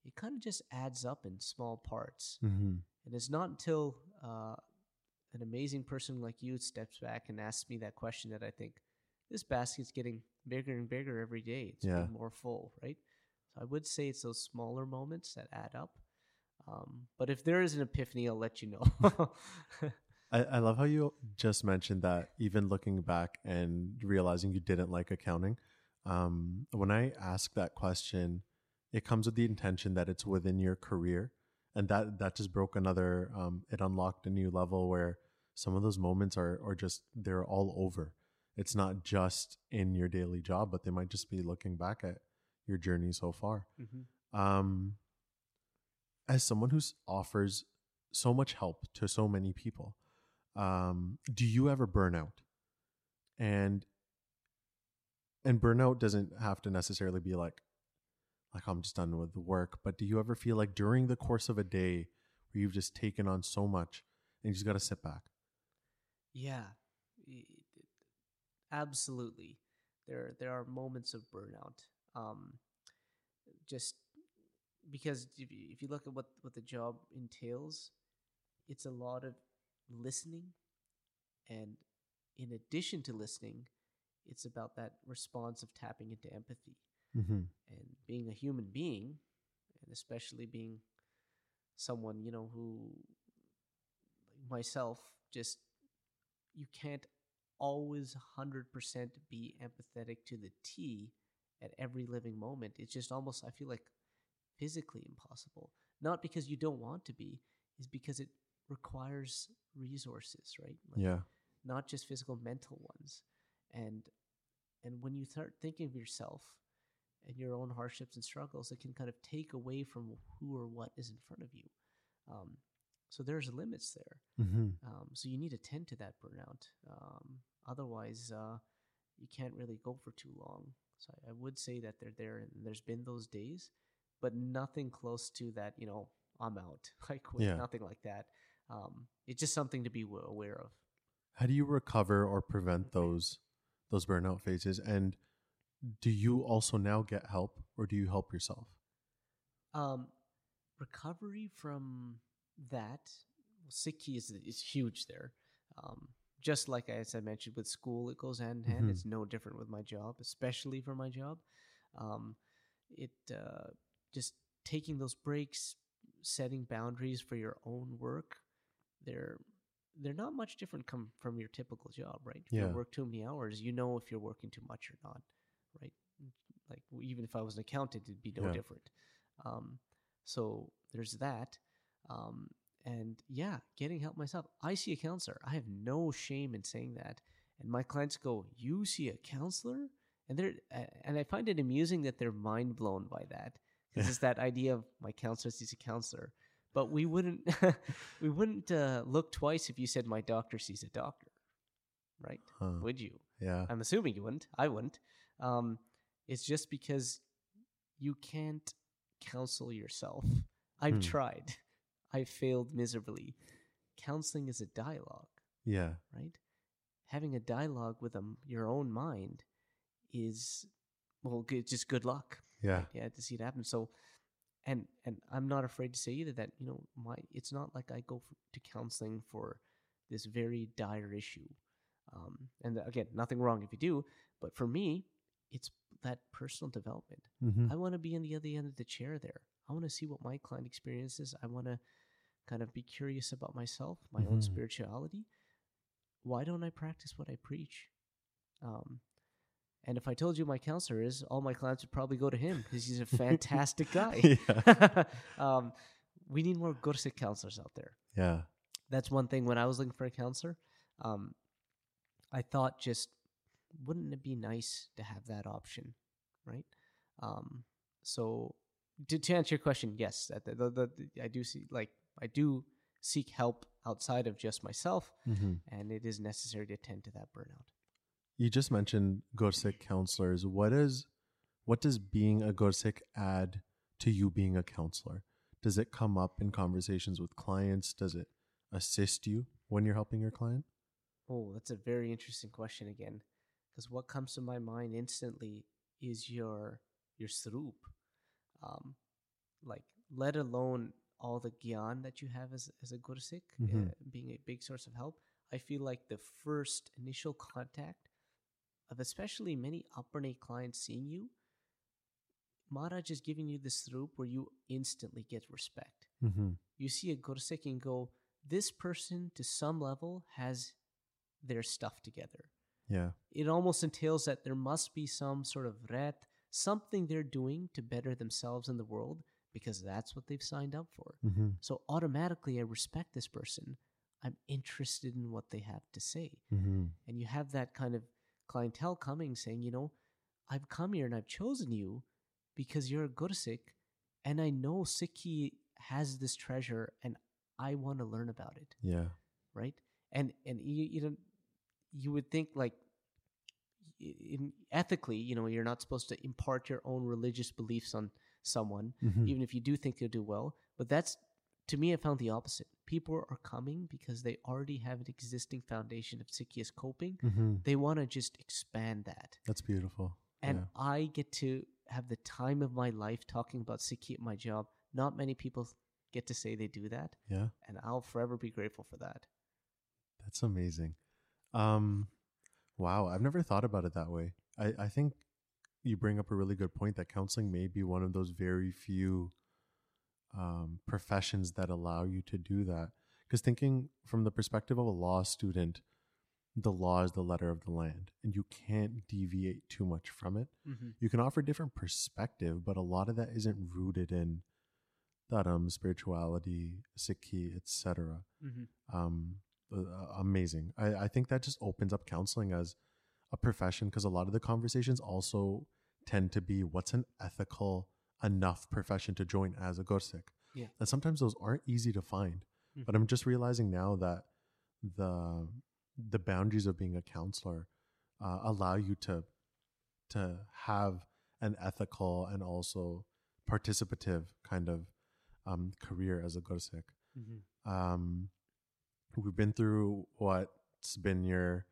it kind of just adds up in small parts Mm-hmm. and it's not until uh, an amazing person like you steps back and asks me that question that I think this basket's getting bigger and bigger every day. It's Yeah. more full, right? So I would say it's those smaller moments that add up. Um, but if there is an epiphany, I'll let you know. [LAUGHS] I, I love how you just mentioned that even looking back and realizing you didn't like accounting. Um, when I ask that question, it comes with the intention that it's within your career. And that, that just broke another, um, it unlocked a new level where some of those moments are, are just, they're all over. It's not just in your daily job, but they might just be looking back at your journey so far. Mhm. um, as someone who offers so much help to so many people, um, do you ever burn out? And and burnout doesn't have to necessarily be like like I'm just done with the work, but do you ever feel like during the course of a day where you've just taken on so much and you just got to sit back? Yeah, absolutely. There, there are moments of burnout. Um, just because if you, if you look at what what the job entails, it's a lot of listening, and in addition to listening, it's about that response of tapping into empathy Mm-hmm. and being a human being, and especially being someone you know who, like myself, just you can't always hundred percent be empathetic to the T at every living moment. It's just almost I feel like physically impossible. Not because you don't want to be, is because it requires resources, right? Like, Yeah. not just physical mental ones and and when you start thinking of yourself and your own hardships and struggles it can kind of take away from who or what is in front of you um, so there's limits there Mm-hmm. um, so you need to tend to that burnout um, otherwise uh, you can't really go for too long so I, I would say that they're there and there's been those days but nothing close to that you know i'm out [LAUGHS] i quit Yeah. nothing like that um, it's just something to be wa- aware of How do you recover or prevent those those burnout phases? And do you also now get help or do you help yourself? Um, recovery from that, well, sick is is huge there. Um, just like as I mentioned with school, it goes hand in hand. Mhm. It's no different with my job, especially for my job. Um, it uh, just taking those breaks, setting boundaries for your own work. They're they're not much different come from your typical job, right? If Yeah. you work too many hours, you know if you're working too much or not, right? Like even if I was an accountant, it'd be no Yeah. different. Um, so there's that. Um, and yeah, getting help myself. I see a counselor. I have no shame in saying that. And my clients go, "You see a counselor?" And they're and I find it amusing that they're mind blown by that. [LAUGHS] Because it's that idea of my counselor sees a counselor. But we wouldn't [LAUGHS] we wouldn't uh, look twice if you said my doctor sees a doctor, right? Huh. Would you? Yeah. I'm assuming you wouldn't. I wouldn't. Um, it's just because you can't counsel yourself. I've Hmm. tried. I failed miserably. Counseling is a dialogue, Yeah. right? Having a dialogue with um, your own mind is, well, good, just good luck. Yeah. Yeah, to see it happen. So, and and I'm not afraid to say either that you know my it's not like I go f to counseling for this very dire issue. Um, and again, nothing wrong if you do, but for me, it's that personal development. Mm-hmm. I want to be on the other end of the chair there. I want to see what my client experiences. I want to kind of be curious about myself, my own Mhm. spirituality. Why don't I practice what I preach? Um, and if I told you my counselor is, all my clients would probably go to him because he's a fantastic [LAUGHS] guy. [LAUGHS] um, we need more Gursikh counselors out there. Yeah. That's one thing. When I was looking for a counselor, um, I thought just wouldn't it be nice to have that option, right? Um, so to, to answer your question, yes, that the, the, the, I do see like I do seek help outside of just myself, Mm-hmm. and it is necessary to tend to that burnout. You just mentioned Gursikh counselors. What is what does being a Gursikh add to you being a counselor? Does it come up in conversations with clients? Does it assist you when you're helping your client? Oh, that's a very interesting question again, because what comes to my mind instantly is your your sroop, um, like let alone all the gyan that you have as as a Gursikh, Mhm. uh, being a big source of help. I feel like the first initial contact of especially many Aparne clients seeing you, Maharaj is giving you this sroop where you instantly get respect Mm-hmm. you see a Gursikh and go, this person to some level has their stuff together. Yeah. It almost entails that there must be some sort of ret, something they're doing to better themselves in the world because that's what they've signed up for. Mm-hmm. So automatically, I respect this person. I'm interested in what they have to say. Mm-hmm. And you have that kind of clientele coming saying, you know, I've come here and I've chosen you because you're a Gursikh and I know Sikhi has this treasure and I want to learn about it, Yeah. right? And and you you know you would think like in ethically, you know, you're not supposed to impart your own religious beliefs on someone, Mm-hmm. even if you do think they'll do well. But that's to me, I found the opposite. People are coming because they already have an existing foundation of Sikhiist coping. Mm-hmm. They want to just expand that. That's beautiful. And yeah. I get to have the time of my life talking about Sikhi at my job. Not many people get to say they do that. Yeah. And I'll forever be grateful for that. That's amazing. Um, wow, I've never thought about it that way. I, I think you bring up a really good point that counseling may be one of those very few um, professions that allow you to do that. Because thinking from the perspective of a law student, the law is the letter of the land, and you can't deviate too much from it. Mm-hmm. You can offer different perspective, but a lot of that isn't rooted in dharam, spirituality, sikhi, etc Mm-hmm. um, uh, amazing. I, I think that just opens up counseling as a profession because a lot of the conversations also tend to be what's an ethical enough profession to join as a Gursikh. Yeah. And sometimes those aren't easy to find. But I'm just realizing now that the the boundaries of being a counselor uh, allow you to to have an ethical and also participative kind of um, career as a Gursikh Mm-hmm. um, we've been through what's been your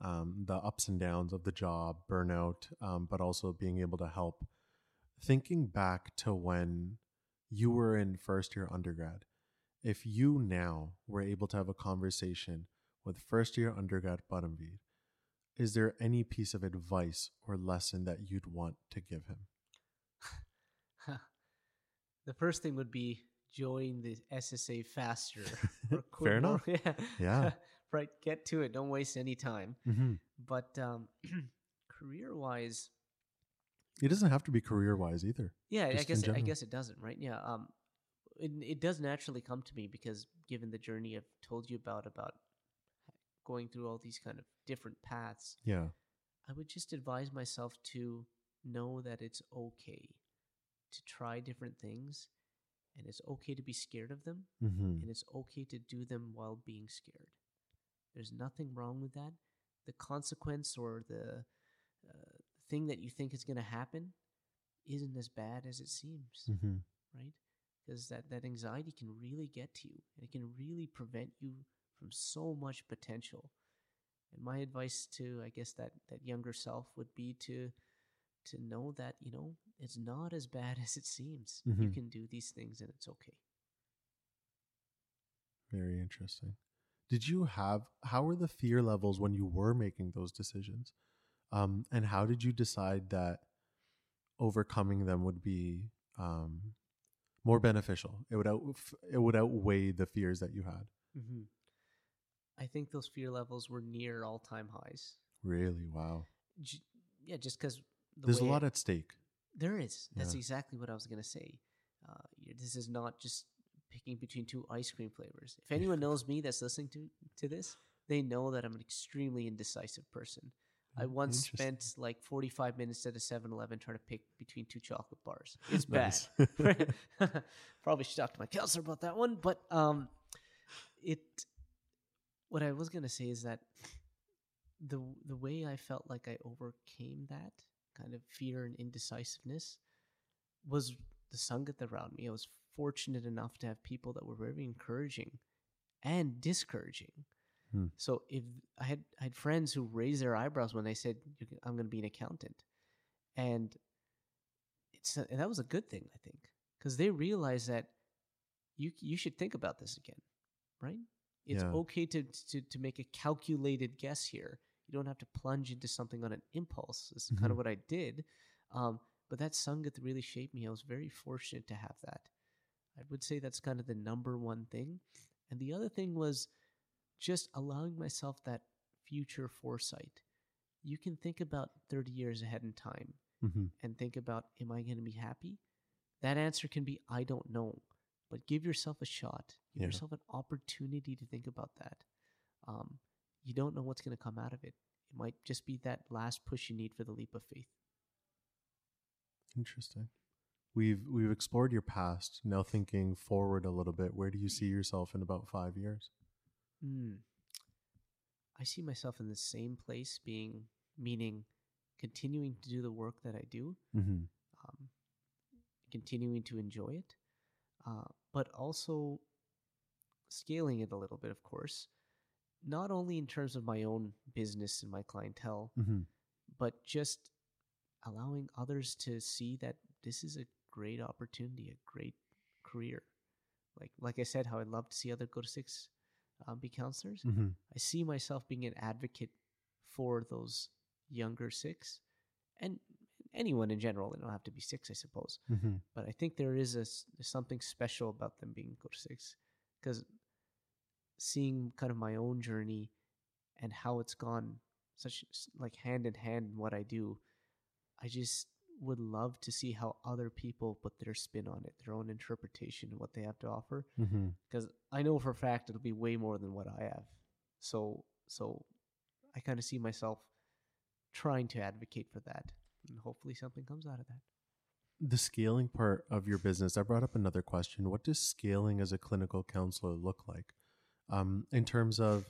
um, the ups and downs of the job, burnout, um, but also being able to help. Thinking back to when you were in first year undergrad, if you now were able to have a conversation with first year undergrad Parmvir, is there any piece of advice or lesson that you'd want to give him? [LAUGHS] the first thing would be join the SSA faster. [LAUGHS] Fair [LAUGHS] enough. Yeah. Yeah. Right. Get to it. Don't waste any time. Mm-hmm. But um, [CLEARS THROAT] career wise, It doesn't have to be career wise either. yeah, I guess I guess it doesn't, right? Yeah. Um, it, it does naturally come to me because given the journey I've told you about about going through all these kind of different paths, Yeah. I would just advise myself to know that it's okay to try different things and it's okay to be scared of them Mm-hmm. and it's okay to do them while being scared. There's nothing wrong with that. The consequence or the uh, thing that you think is going to happen isn't as bad as it seems, Mm-hmm. right? Because that, that anxiety can really get to you and it can really prevent you from so much potential. And my advice to, I guess, that, that younger self would be to to know that, you know, it's not as bad [LAUGHS] as it seems. You Mhm. can do these things and it's okay. Very interesting. Did you have how were the fear levels when you were making those decisions? Um, and how did you decide that overcoming them would be um, more beneficial? It would out, it would outweigh the fears that you had. Mm-hmm. I think those fear levels were near all time highs. Really, wow. J- yeah, just because the There's a lot at stake. there is. That's Yeah. exactly what I was gonna say. Uh, this is not just picking between two ice cream flavors. If anyone knows me that's listening to to this, they know that I'm an extremely indecisive person. I once spent like 45 minutes at a 7 Eleven trying to pick between two chocolate bars. [LAUGHS] It's bad. [LAUGHS] Probably should talk to my counselor about that one. But um, it, what I was going to say is that the the way I felt like I overcame that kind of fear and indecisiveness was the Sangat around me. I was fortunate enough to have people that were very encouraging and discouraging. Hmm. So if I had I had friends who raised their eyebrows when I said can- I'm going to be an accountant, and it's a, and that was a good thing I think because they realized that you you should think about this again, right? It's Yeah. okay to, to to make a calculated guess here. You don't have to plunge into something on an impulse. This is kind of what I did. Um, but that Sangat really shaped me. I was very fortunate to have that. I would say that's kind of the number one thing. And the other thing was just allowing myself that future foresight. You can think about 30 years ahead in time Mhm. and think about, am I going to be happy? That answer can be, I don't know. But give yourself a shot. Give Yeah. yourself an opportunity to think about that. Um, you don't know what's going to come out of it. It might just be that last push you need for the leap of faith. Interesting. We've we've explored your past. Now thinking forward a little bit, where do you see yourself in about five years? Mm. I see myself in the same place, being meaning continuing to do the work that I do, Mm-hmm. um, continuing to enjoy it, uh, but also scaling it a little bit, of course. Not only in terms of my own business and my clientele, Mm-hmm. but just allowing others to see that this is a great opportunity, a great career. Like like I said, how I'd love to see other Gursikhs um, be counselors. Mm-hmm. I see myself being an advocate for those younger Sikhs and anyone in general. They don't have to be Sikhs, I suppose. Mm-hmm. But I think there is a something special about them being Gursikhs because seeing kind of my own journey and how it's gone such like hand in hand in what I do, I just would love to see how other people put their spin on it, their own interpretation of what they have to offer Mm-hmm. because I know for a fact it'll be way more than what I have. So so I kind of see myself trying to advocate for that, and hopefully something comes out of that. The scaling part of your business, I brought up another question. What does scaling as a clinical counselor look like? Um, in terms of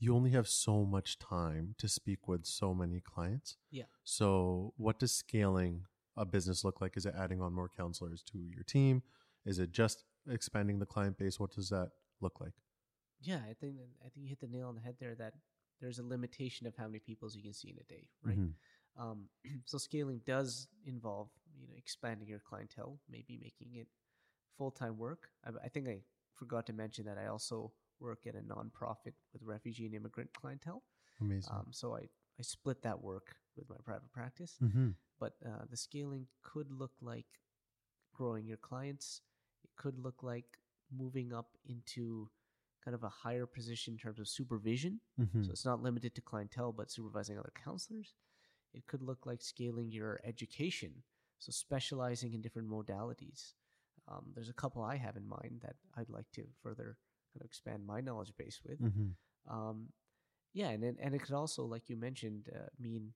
you only have so much time to speak with so many clients. Yeah. So, what does scaling a business look like? Is it adding on more counselors to your team? Is it just expanding the client base? What does that look like? Yeah, I think I think you hit the nail on the head there. That there's a limitation of how many people you can see in a day, right? Mhm. Um, [CLEARS THROAT] so scaling does involve you know expanding your clientele, maybe making it full time work. I, I think I forgot to mention that I also work at a nonprofit with refugee and immigrant clientele. Amazing. Um, so I I split that work with my private practice. mm-hmm. But uh, the scaling could look like growing your clients. It could look like moving up into kind of a higher position in terms of supervision. Mm-hmm. So it's not limited to clientele, but supervising other counselors. It could look like scaling your education, so specializing in different modalities. Um, there's a couple I have in mind that I'd like to further kind of expand my knowledge base with. mm-hmm. Um, yeah, and and it could also, like you mentioned, uh, mean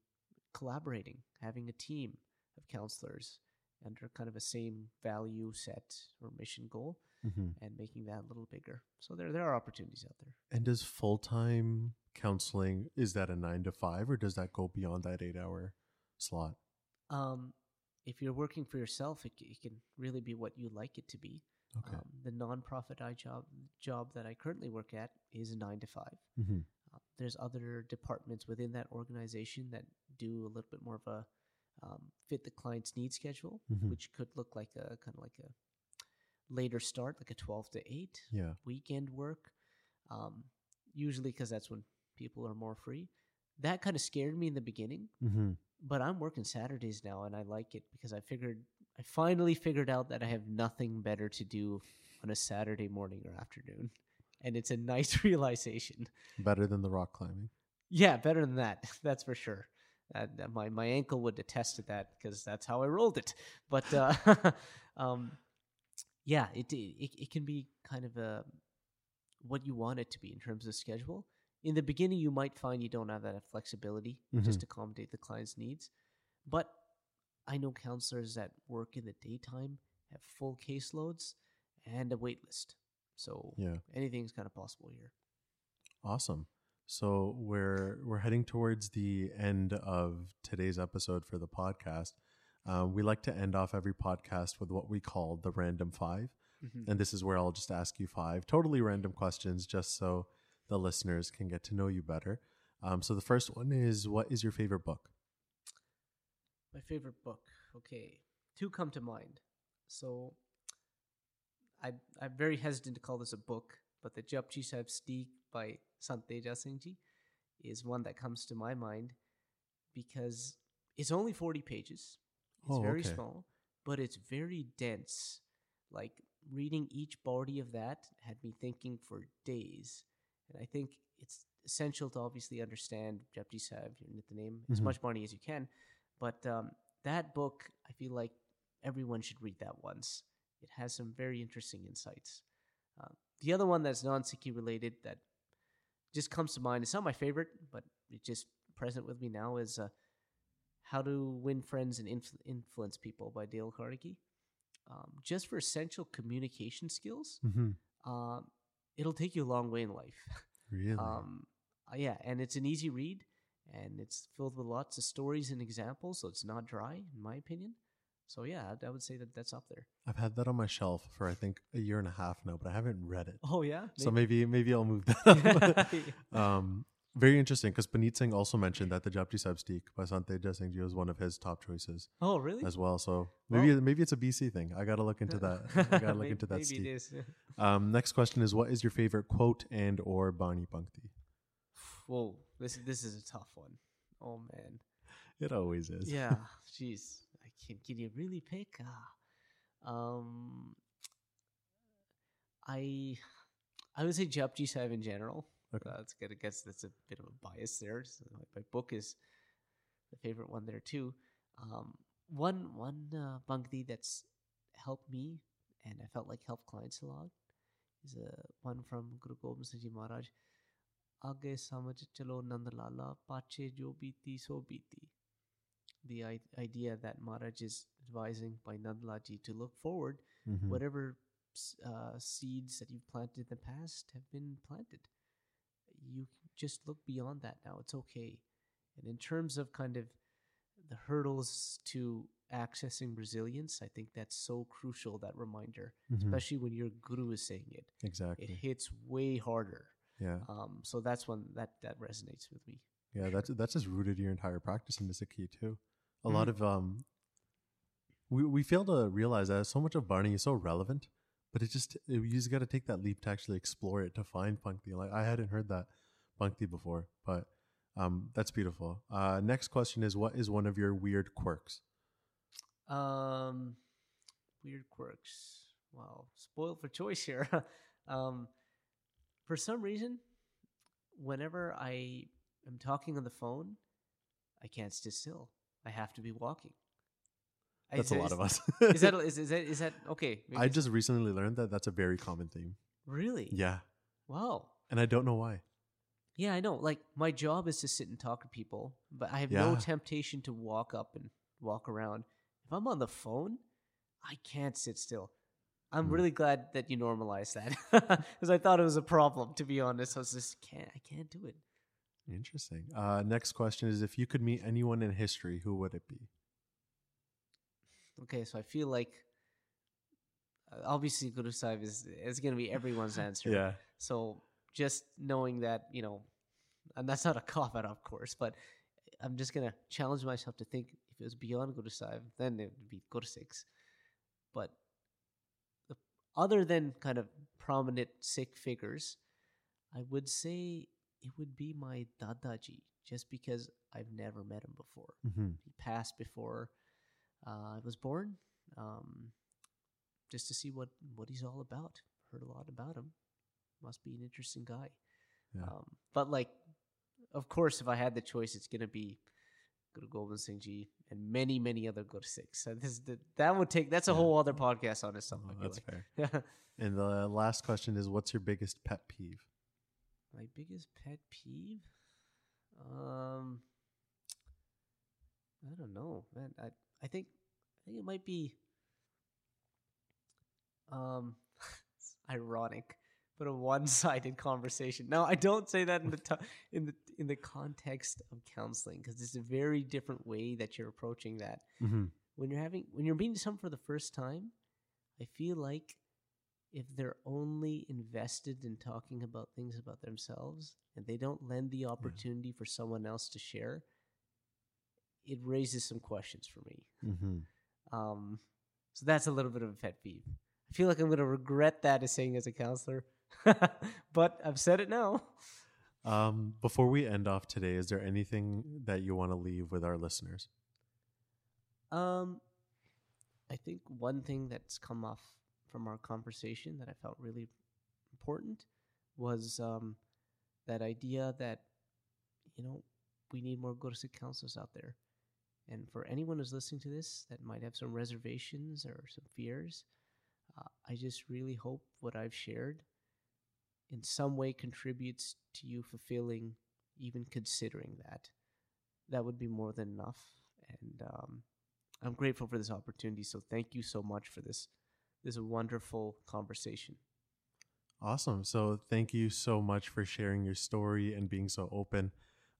collaborating, having a team of counselors under kind of a same value set or mission goal, Mm-hmm. and making that a little bigger. So there there are opportunities out there. And does full time counseling is that a nine to five or does that go beyond that eight hour slot? Um, if you're working for yourself, it, it can really be what you like it to be. Okay. Um, the nonprofit I job job that I currently work at is nine to five. mm-hmm. Uh, there's other departments within that organization that do a little bit more of a um, fit the client's need schedule, Mhm. which could look like a kind of like a later start, like a 12 to 8 Yeah. weekend work, um, usually because that's when people are more free. That kind of scared me in the beginning, Mm-hmm. but I'm working Saturdays now and I like it because I figured, I finally figured out that I have nothing better to do on a Saturday morning or afternoon. And it's a nice [LAUGHS] realization. Better than the rock climbing. Yeah, better than that. [LAUGHS] That's for sure. Uh, my my ankle would attest to that because that's how I rolled it. But uh, [LAUGHS] um, yeah, it, it it can be kind of a what you want it to be in terms of schedule. in the beginning, you might find you don't have that flexibility just to accommodate the client's needs. But I know counselors that work in the daytime have full caseloads and a wait list. So Yeah. anything's kind of possible here. Awesome. So we're we're heading towards the end of today's episode for the podcast. Um, we like to end off every podcast with what we call the random five, Mhm. and this is where I'll just ask you five totally random questions, just so the listeners can get to know you better. Um, so the first one is, what is your favorite book? My favorite book. Okay, two come to mind. So, I I'm very hesitant to call this a book, but the Japji Sahib Steek by Sant Teja Singh Ji is one that comes to my mind because it's only forty pages. It's Oh, very okay. small, but it's very dense. Like reading each body of that had me thinking for days, and I think it's essential to obviously understand Japji Sahib, your as Mhm. As much money as you can. But um, that book, I feel like everyone should read that once. It has some very interesting insights. Uh, the other one that's non-Sikhi related that just comes to mind, it's not my favorite, but it's just present with me now, is uh, How to Win Friends and Influ- Influence People by Dale Carnegie. Um, just for essential communication skills, Mm-hmm. uh, it'll take you a long way in life. Really? Um, uh, yeah, and it's an easy read, and it's filled with lots of stories and examples, so it's not dry, in my opinion. So yeah, I, I would say that that's up there. I've had that on my shelf for I think a year and a half now, but I haven't read it. Oh yeah, So maybe maybe I'll move that up. [LAUGHS] [LAUGHS] Um, very interesting because Paneet Singh also mentioned that the Japji Sahib Steek by Sante Singh Ji was one of his top choices oh really? as well. So maybe Well- maybe it's a BC thing. I gotta look into that. [LAUGHS] I gotta look Maybe- into that. Maybe Steek. it is. Um, next question is what is your favorite quote and or Bani Punkti? Whoa, this this is a tough one. Oh man. It always is. Yeah, [LAUGHS] jeez. I can can you really pick? Ah. Um I I would say Japji Sahib in general. Okay. Uh, that's good. I guess that's a bit of a bias there. So my, my book is the favorite one there too. Um, one one uh, Bhakti that's helped me and I felt like helped clients a lot is a one from Guru Gobind Singh Maharaj. The idea that Maharaj is advising Bhai Nandlal Ji to look forward, mm-hmm. whatever uh, seeds that you've planted in the past have been planted. You just look beyond that now. It's okay. And in terms of kind of the hurdles to accessing resilience, I think that's so crucial, that reminder, mm-hmm. especially when your guru is saying it. Exactly. It hits way harder yeah. Um, so that's one that, that resonates with me. Yeah, that's that's just rooted your entire practice and in the Sikhi too. A lot of um we we fail to realize that so much of Bani is so relevant, but it just it, you just got to take that leap to actually explore it to find Punkti. Like I hadn't heard that Punkti before, but um that's beautiful. Uh next question is what is one of your weird quirks? Um, weird quirks. Wow, spoiled for choice here. [LAUGHS] um, for some reason, whenever I am talking on the phone, I can't sit still. I have to be walking. That's a is- lot of us. Is that [LAUGHS] is, is that is that okay? I just recently learned that that's a very common theme. really Yeah, wow. and I don't know why. Yeah, I know. Like my job is to sit and talk to people, but I have no temptation to walk up and walk around. If I'm on the phone, I can't sit still. I'm Hmm. really glad that you normalized that [LAUGHS] because I thought it was a problem. To be honest, I was just can't. I can't do it. Interesting. Uh next question is if you could meet anyone in history, who would it be? Okay, so I feel like uh, obviously Guru is is going to be everyone's [LAUGHS] answer. Yeah. So just knowing that, you know, and that's not a cop out, of course, but I'm just gonna challenge myself to think if it was beyond Guru then it would be Guru. But other than kind of prominent Sikh figures, I would say it would be my Dadaji, just because I've never met him before. hmm He passed before uh, I was born, um, just to see what what he's all about. Heard a lot about him. Must be an interesting guy. Yeah. Um, but like, of course, if I had the choice, it's gonna be Guru Gobind Singh Ji and many many other Gursikhs. So this the, that would take that's a Yeah. whole other podcast on itself. Oh, I feel that's fair. like. [LAUGHS] And the last question is what's your biggest pet peeve? my biggest pet peeve. Um, I don't know, man. I I think I think it might be. Um, it's [LAUGHS] ironic, but a one-sided [LAUGHS] conversation. Now, I don't say that in the to- in the in the context of counseling because it's a very different way that you're approaching that. Mm-hmm. When you're having when you're meeting someone for the first time, I feel like if they're only invested in talking about things about themselves and they don't lend the opportunity for someone else to share, it raises some questions for me. Mm-hmm. Um, so that's a little bit of a pet peeve. I feel like I'm going to regret that as saying as a counselor, [LAUGHS] but I've said it now. Um, before we end off today, is there anything that you want to leave with our listeners? Um, I think one thing that's come off from our conversation that I felt really important was um, that idea that you know we need more go counselors out there. And for anyone who's listening to this that might have some reservations or some fears, uh, I just really hope what I've shared in some way contributes to you fulfilling, even considering that. That would be more than enough. And um, I'm grateful for this opportunity. So thank you so much for this this wonderful conversation. Awesome. So thank you so much for sharing your story and being so open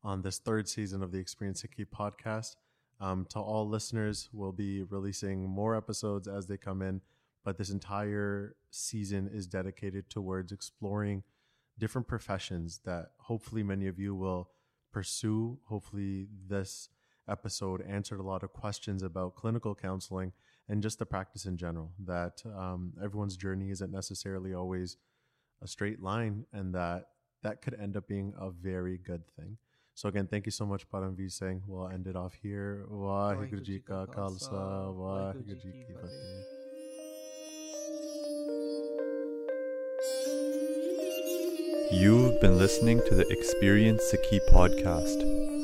on this third season of the Experience Sikhi podcast. Um, to all listeners, we'll be releasing more episodes as they come in, but this entire season is dedicated towards exploring different professions that hopefully many of you will pursue. Hopefully, this episode answered a lot of questions about clinical counseling and just the practice in general. That um, everyone's journey isn't necessarily always a straight line, and that that could end up being a very good thing. So again, thank you so much, Parmvir Singh. We'll end it off here. Waheguru ji ka khalsa, Waheguru ji ki fateh. You've been listening to the Experience Sikhi podcast.